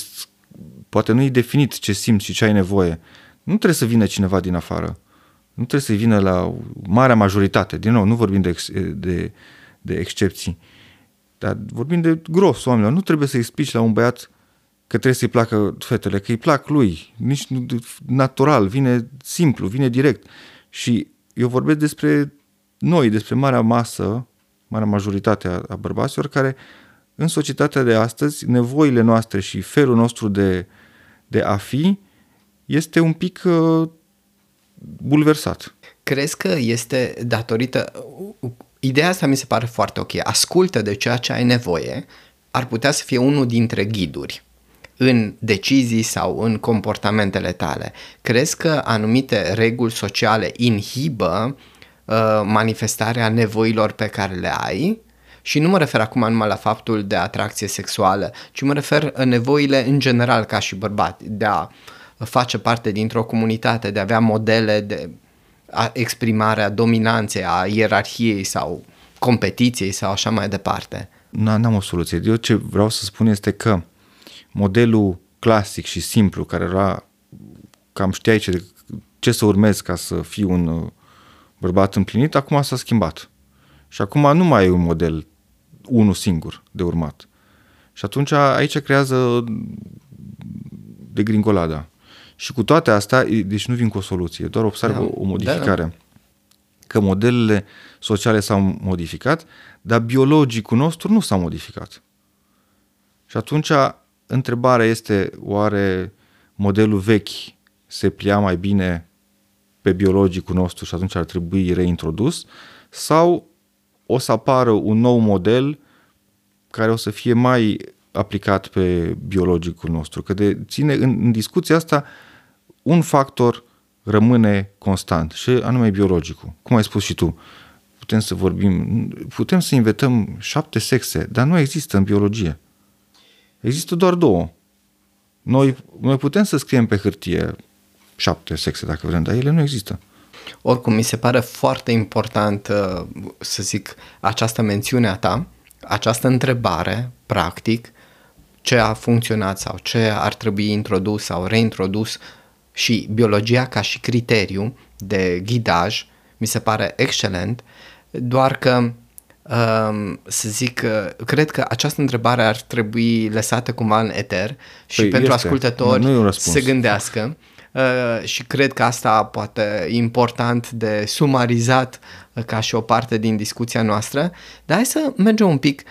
Speaker 2: poate nu e definit ce simți și ce ai nevoie. Nu trebuie să vină cineva din afară. Nu trebuie să vină la marea majoritate. Din nou, nu vorbim de, ex, de, de excepții. Dar vorbim de gros oamenilor. Nu trebuie să explici la un băiat că trebuie să-i placă fetele, că îi plac lui, nici natural, vine simplu, vine direct. Și eu vorbesc despre noi, despre marea masă, marea majoritate a, a bărbaților care în societatea de astăzi, nevoile noastre și felul nostru de, de a fi este un pic uh, bulversat.
Speaker 1: Crezi că este datorită... Ideea asta mi se pare foarte ok. Ascultă de ceea ce ai nevoie, ar putea să fie unul dintre ghiduri în decizii sau în comportamentele tale. Crezi că anumite reguli sociale inhibă uh, manifestarea nevoilor pe care le ai? Și nu mă refer acum numai la faptul de atracție sexuală, ci mă refer nevoile în general ca și bărbat, de a face parte dintr-o comunitate, de a avea modele de exprimare a dominanței, a ierarhiei sau competiției sau așa mai departe.
Speaker 2: N-am o soluție. Eu ce vreau să spun este că modelul clasic și simplu, care era cam știai ce, ce să urmezi ca să fii un uh, bărbat împlinit, acum s-a schimbat. Și acum nu mai e un model unul singur de urmat. Și atunci aici creează de gringolada. Și cu toate astea, deci nu vin cu o soluție, doar observ da, o modificare. Da, da. Că modelele sociale s-au modificat, dar biologicul nostru nu s-a modificat. Și atunci întrebarea este, oare modelul vechi se plia mai bine pe biologicul nostru și atunci ar trebui reintrodus sau o să apară un nou model care o să fie mai aplicat pe biologicul nostru. Că de ține în, în discuția asta un factor rămâne constant și anume biologicul. Cum ai spus și tu, putem să vorbim, putem să inventăm șapte sexe, dar nu există în biologie. Există doar două. Noi, noi putem să scriem pe hârtie șapte sexe dacă vrem, dar ele nu există.
Speaker 1: Oricum, mi se pare foarte important, uh, să zic, această mențiune a ta, această întrebare, practic, ce a funcționat sau ce ar trebui introdus sau reintrodus și biologia ca și criteriu de ghidaj mi se pare excelent, doar că um, să zic, cred că această întrebare ar trebui lăsată cumva în eter și păi pentru este. ascultători nu, să se gândească. Uh, și cred că asta poate important de sumarizat uh, ca și o parte din discuția noastră, dar hai să mergem un pic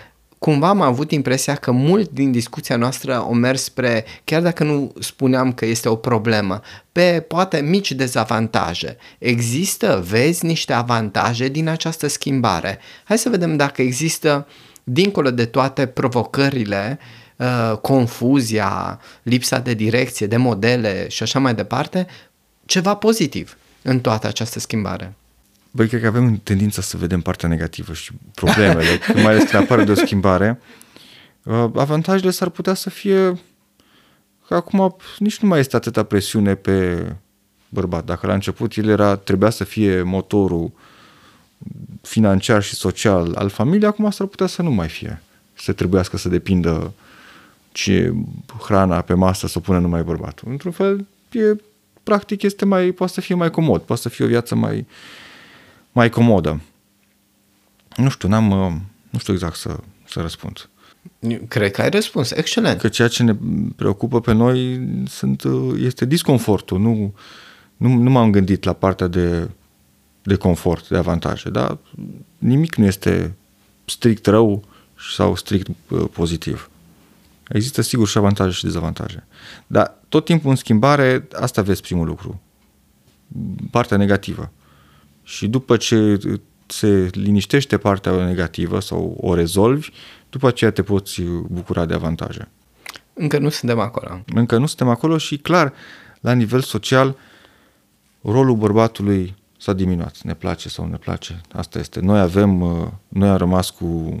Speaker 1: cumva am avut impresia că mult din discuția noastră o mers spre, chiar dacă nu spuneam că este o problemă, pe poate mici dezavantaje. Există, vezi, niște avantaje din această schimbare. Hai să vedem dacă există, dincolo de toate provocările, uh, confuzia, lipsa de direcție, de modele și așa mai departe, ceva pozitiv în toată această schimbare.
Speaker 2: Băi, cred că avem tendința să vedem partea negativă și problemele, mai ales când apare de o schimbare. Uh, avantajele s-ar putea să fie că acum nici nu mai este atâta presiune pe bărbat. Dacă la început el era, trebuia să fie motorul financiar și social al familiei, acum s-ar putea să nu mai fie. Să trebuiască să depindă ce hrana pe masă să o pună numai bărbatul. Într-un fel, e, practic este mai, poate să fie mai comod, poate să fie o viață mai, mai comodă. Nu știu, n-am, uh, nu știu exact să, să răspund.
Speaker 1: Cred că ai răspuns, excelent.
Speaker 2: Că ceea ce ne preocupă pe noi sunt, uh, este disconfortul. Nu, nu, nu m-am gândit la partea de, de confort, de avantaje, dar nimic nu este strict rău sau strict uh, pozitiv. Există sigur și avantaje și dezavantaje. Dar tot timpul în schimbare, asta vezi primul lucru. Partea negativă. Și după ce se liniștește partea negativă sau o rezolvi, după aceea te poți bucura de avantaje.
Speaker 1: Încă nu suntem acolo.
Speaker 2: Încă nu suntem acolo și clar, la nivel social, rolul bărbatului s-a diminuat. Ne place sau ne place. Asta este. Noi avem, uh, noi am rămas cu...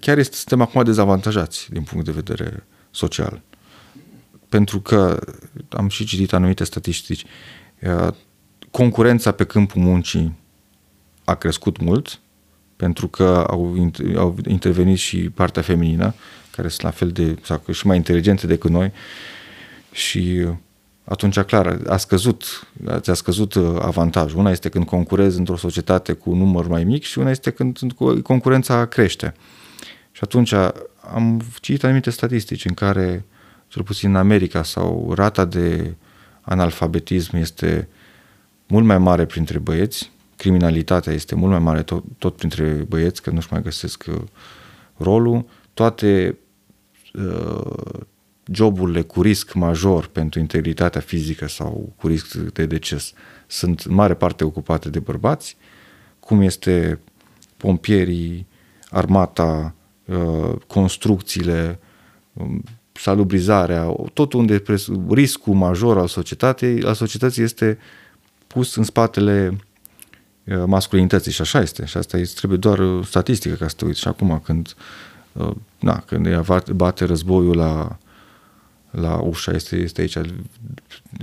Speaker 2: Chiar este, suntem acum dezavantajați din punct de vedere social. Pentru că am și citit anumite statistici. Uh, concurența pe câmpul muncii a crescut mult, pentru că au, au intervenit și partea feminină, care sunt la fel de, sau și mai inteligente decât noi, și atunci, clar, a scăzut, ți-a scăzut uh, avantajul. Una este când concurezi într-o societate cu un număr mai mic și una este când concurența crește. Și atunci am citit anumite statistici în care, cel puțin în America, sau rata de analfabetism este uh, mult mai mare printre băieți, criminalitatea este mult mai mare tot, tot printre băieți, că nu-și mai găsesc uh, rolul, toate uh, joburile cu risc major pentru integritatea fizică sau cu risc de deces sunt în mare parte ocupate de bărbați, cum este pompierii, armata, uh, construcțiile, um, salubrizarea, tot unde riscul major al societății, al societății este pus în spatele uh, masculinității și așa este. Și asta îți trebuie doar uh, statistică ca să te uiți. Și acum când, uh, na, când ea bate războiul la, la ușa, este, este aici,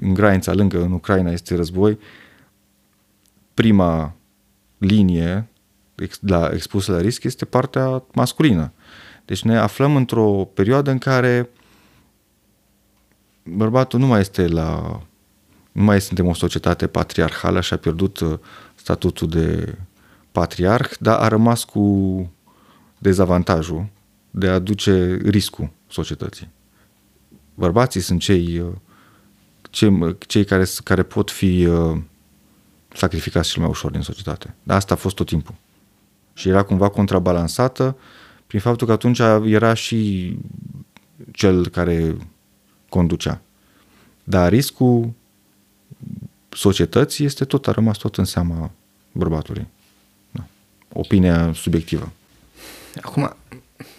Speaker 2: în granița lângă, în Ucraina este război, prima linie la, expusă la risc este partea masculină. Deci ne aflăm într-o perioadă în care bărbatul nu mai este la nu mai suntem o societate patriarhală și a pierdut uh, statutul de patriarh, dar a rămas cu dezavantajul de a aduce riscul societății. Bărbații sunt cei, uh, cei, cei care, care pot fi uh, sacrificați cel mai ușor din societate. Dar asta a fost tot timpul. Și era cumva contrabalansată prin faptul că atunci era și cel care conducea. Dar riscul societății este tot, a rămas tot în seama bărbatului. Da. Opinia subiectivă.
Speaker 1: Acum,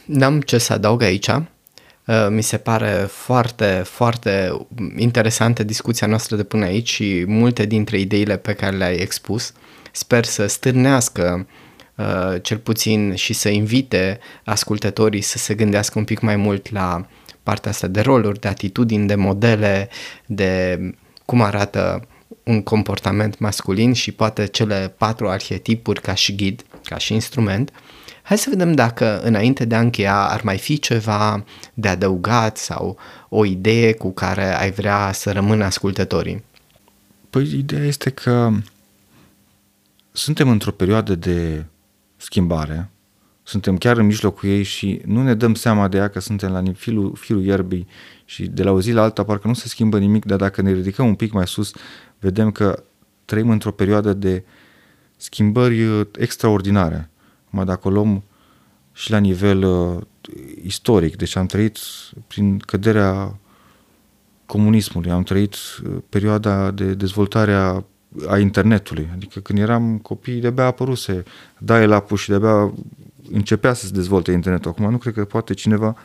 Speaker 1: n-am ce să adaug aici. Uh, mi se pare foarte, foarte interesantă discuția noastră de până aici și multe dintre ideile pe care le-ai expus. Sper să stârnească uh, cel puțin și să invite ascultătorii să se gândească un pic mai mult la partea asta de roluri, de atitudini, de modele, de cum arată un comportament masculin și poate cele patru arhetipuri ca și ghid, ca și instrument. Hai să vedem dacă înainte de a încheia ar mai fi ceva de adăugat sau o idee cu care ai vrea să rămână ascultătorii.
Speaker 2: Păi ideea este că suntem într-o perioadă de schimbare, suntem chiar în mijlocul ei și nu ne dăm seama de ea că suntem la firul, firul ierbii și de la o zi la alta parcă nu se schimbă nimic, dar dacă ne ridicăm un pic mai sus, vedem că trăim într-o perioadă de schimbări uh, extraordinare. Mai dacă o luăm și la nivel uh, istoric, deci am trăit prin căderea comunismului, am trăit uh, perioada de dezvoltare a, a internetului, adică când eram copii de-abia apăruse dial-up-ul și de-abia începea să se dezvolte internetul. Acum nu cred că poate cineva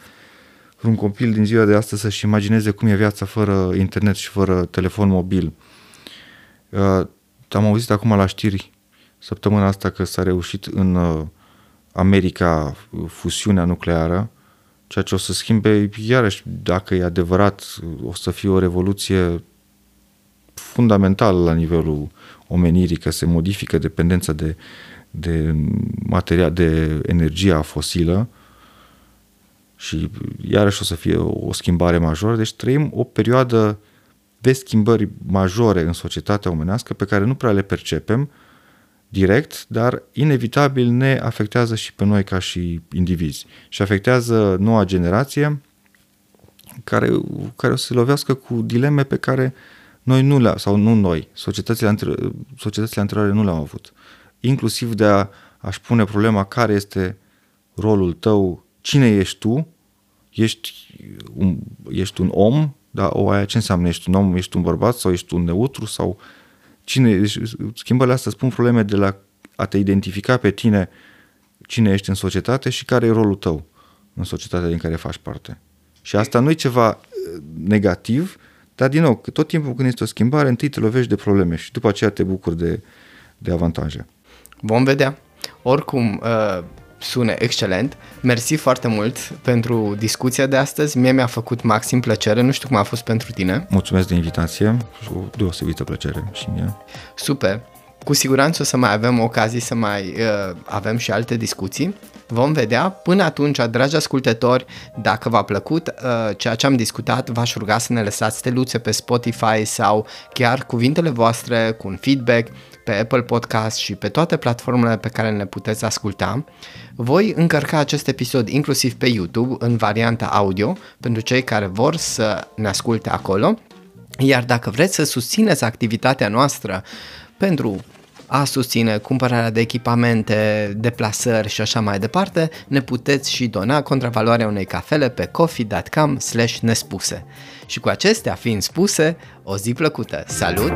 Speaker 2: un copil din ziua de astăzi să-și imagineze cum e viața fără internet și fără telefon mobil. Uh, am auzit acum la știri săptămâna asta că s-a reușit în uh, America fusiunea nucleară, ceea ce o să schimbe, iarăși, dacă e adevărat, o să fie o revoluție fundamentală la nivelul omenirii, că se modifică dependența de, de material, de energia fosilă și iarăși o să fie o schimbare majoră. Deci trăim o perioadă de schimbări majore în societatea omenească pe care nu prea le percepem direct, dar inevitabil ne afectează și pe noi ca și indivizi. Și afectează noua generație care, care o să se lovească cu dileme pe care noi nu le sau nu noi, societățile, anter- societățile anterioare nu le-au avut. Inclusiv de a, aș pune problema care este rolul tău, cine ești tu, ești un, ești un om dar o aia ce înseamnă? Ești un om, ești un bărbat sau ești un neutru sau cine? Deci, schimbările astea spun probleme de la a te identifica pe tine cine ești în societate și care e rolul tău în societatea din care faci parte. Și asta nu e ceva uh, negativ, dar din nou, tot timpul când este o schimbare, întâi te lovești de probleme și după aceea te bucuri de, de avantaje.
Speaker 1: Vom vedea. Oricum, uh sună excelent. Mersi foarte mult pentru discuția de astăzi. Mie mi-a făcut maxim plăcere. Nu știu cum a fost pentru tine.
Speaker 2: Mulțumesc de invitație și o deosebită plăcere și mie.
Speaker 1: Super. Cu siguranță o să mai avem ocazii să mai uh, avem și alte discuții. Vom vedea. Până atunci, dragi ascultători, dacă v-a plăcut uh, ceea ce am discutat, v-aș ruga să ne lăsați steluțe pe Spotify sau chiar cuvintele voastre cu un feedback pe Apple Podcast și pe toate platformele pe care ne puteți asculta. Voi încărca acest episod inclusiv pe YouTube în varianta audio pentru cei care vor să ne asculte acolo. Iar dacă vreți să susțineți activitatea noastră pentru a susține cumpărarea de echipamente, deplasări și așa mai departe, ne puteți și dona contravaloarea unei cafele pe coffee.com nespuse. Și cu acestea fiind spuse, o zi plăcută! Salut!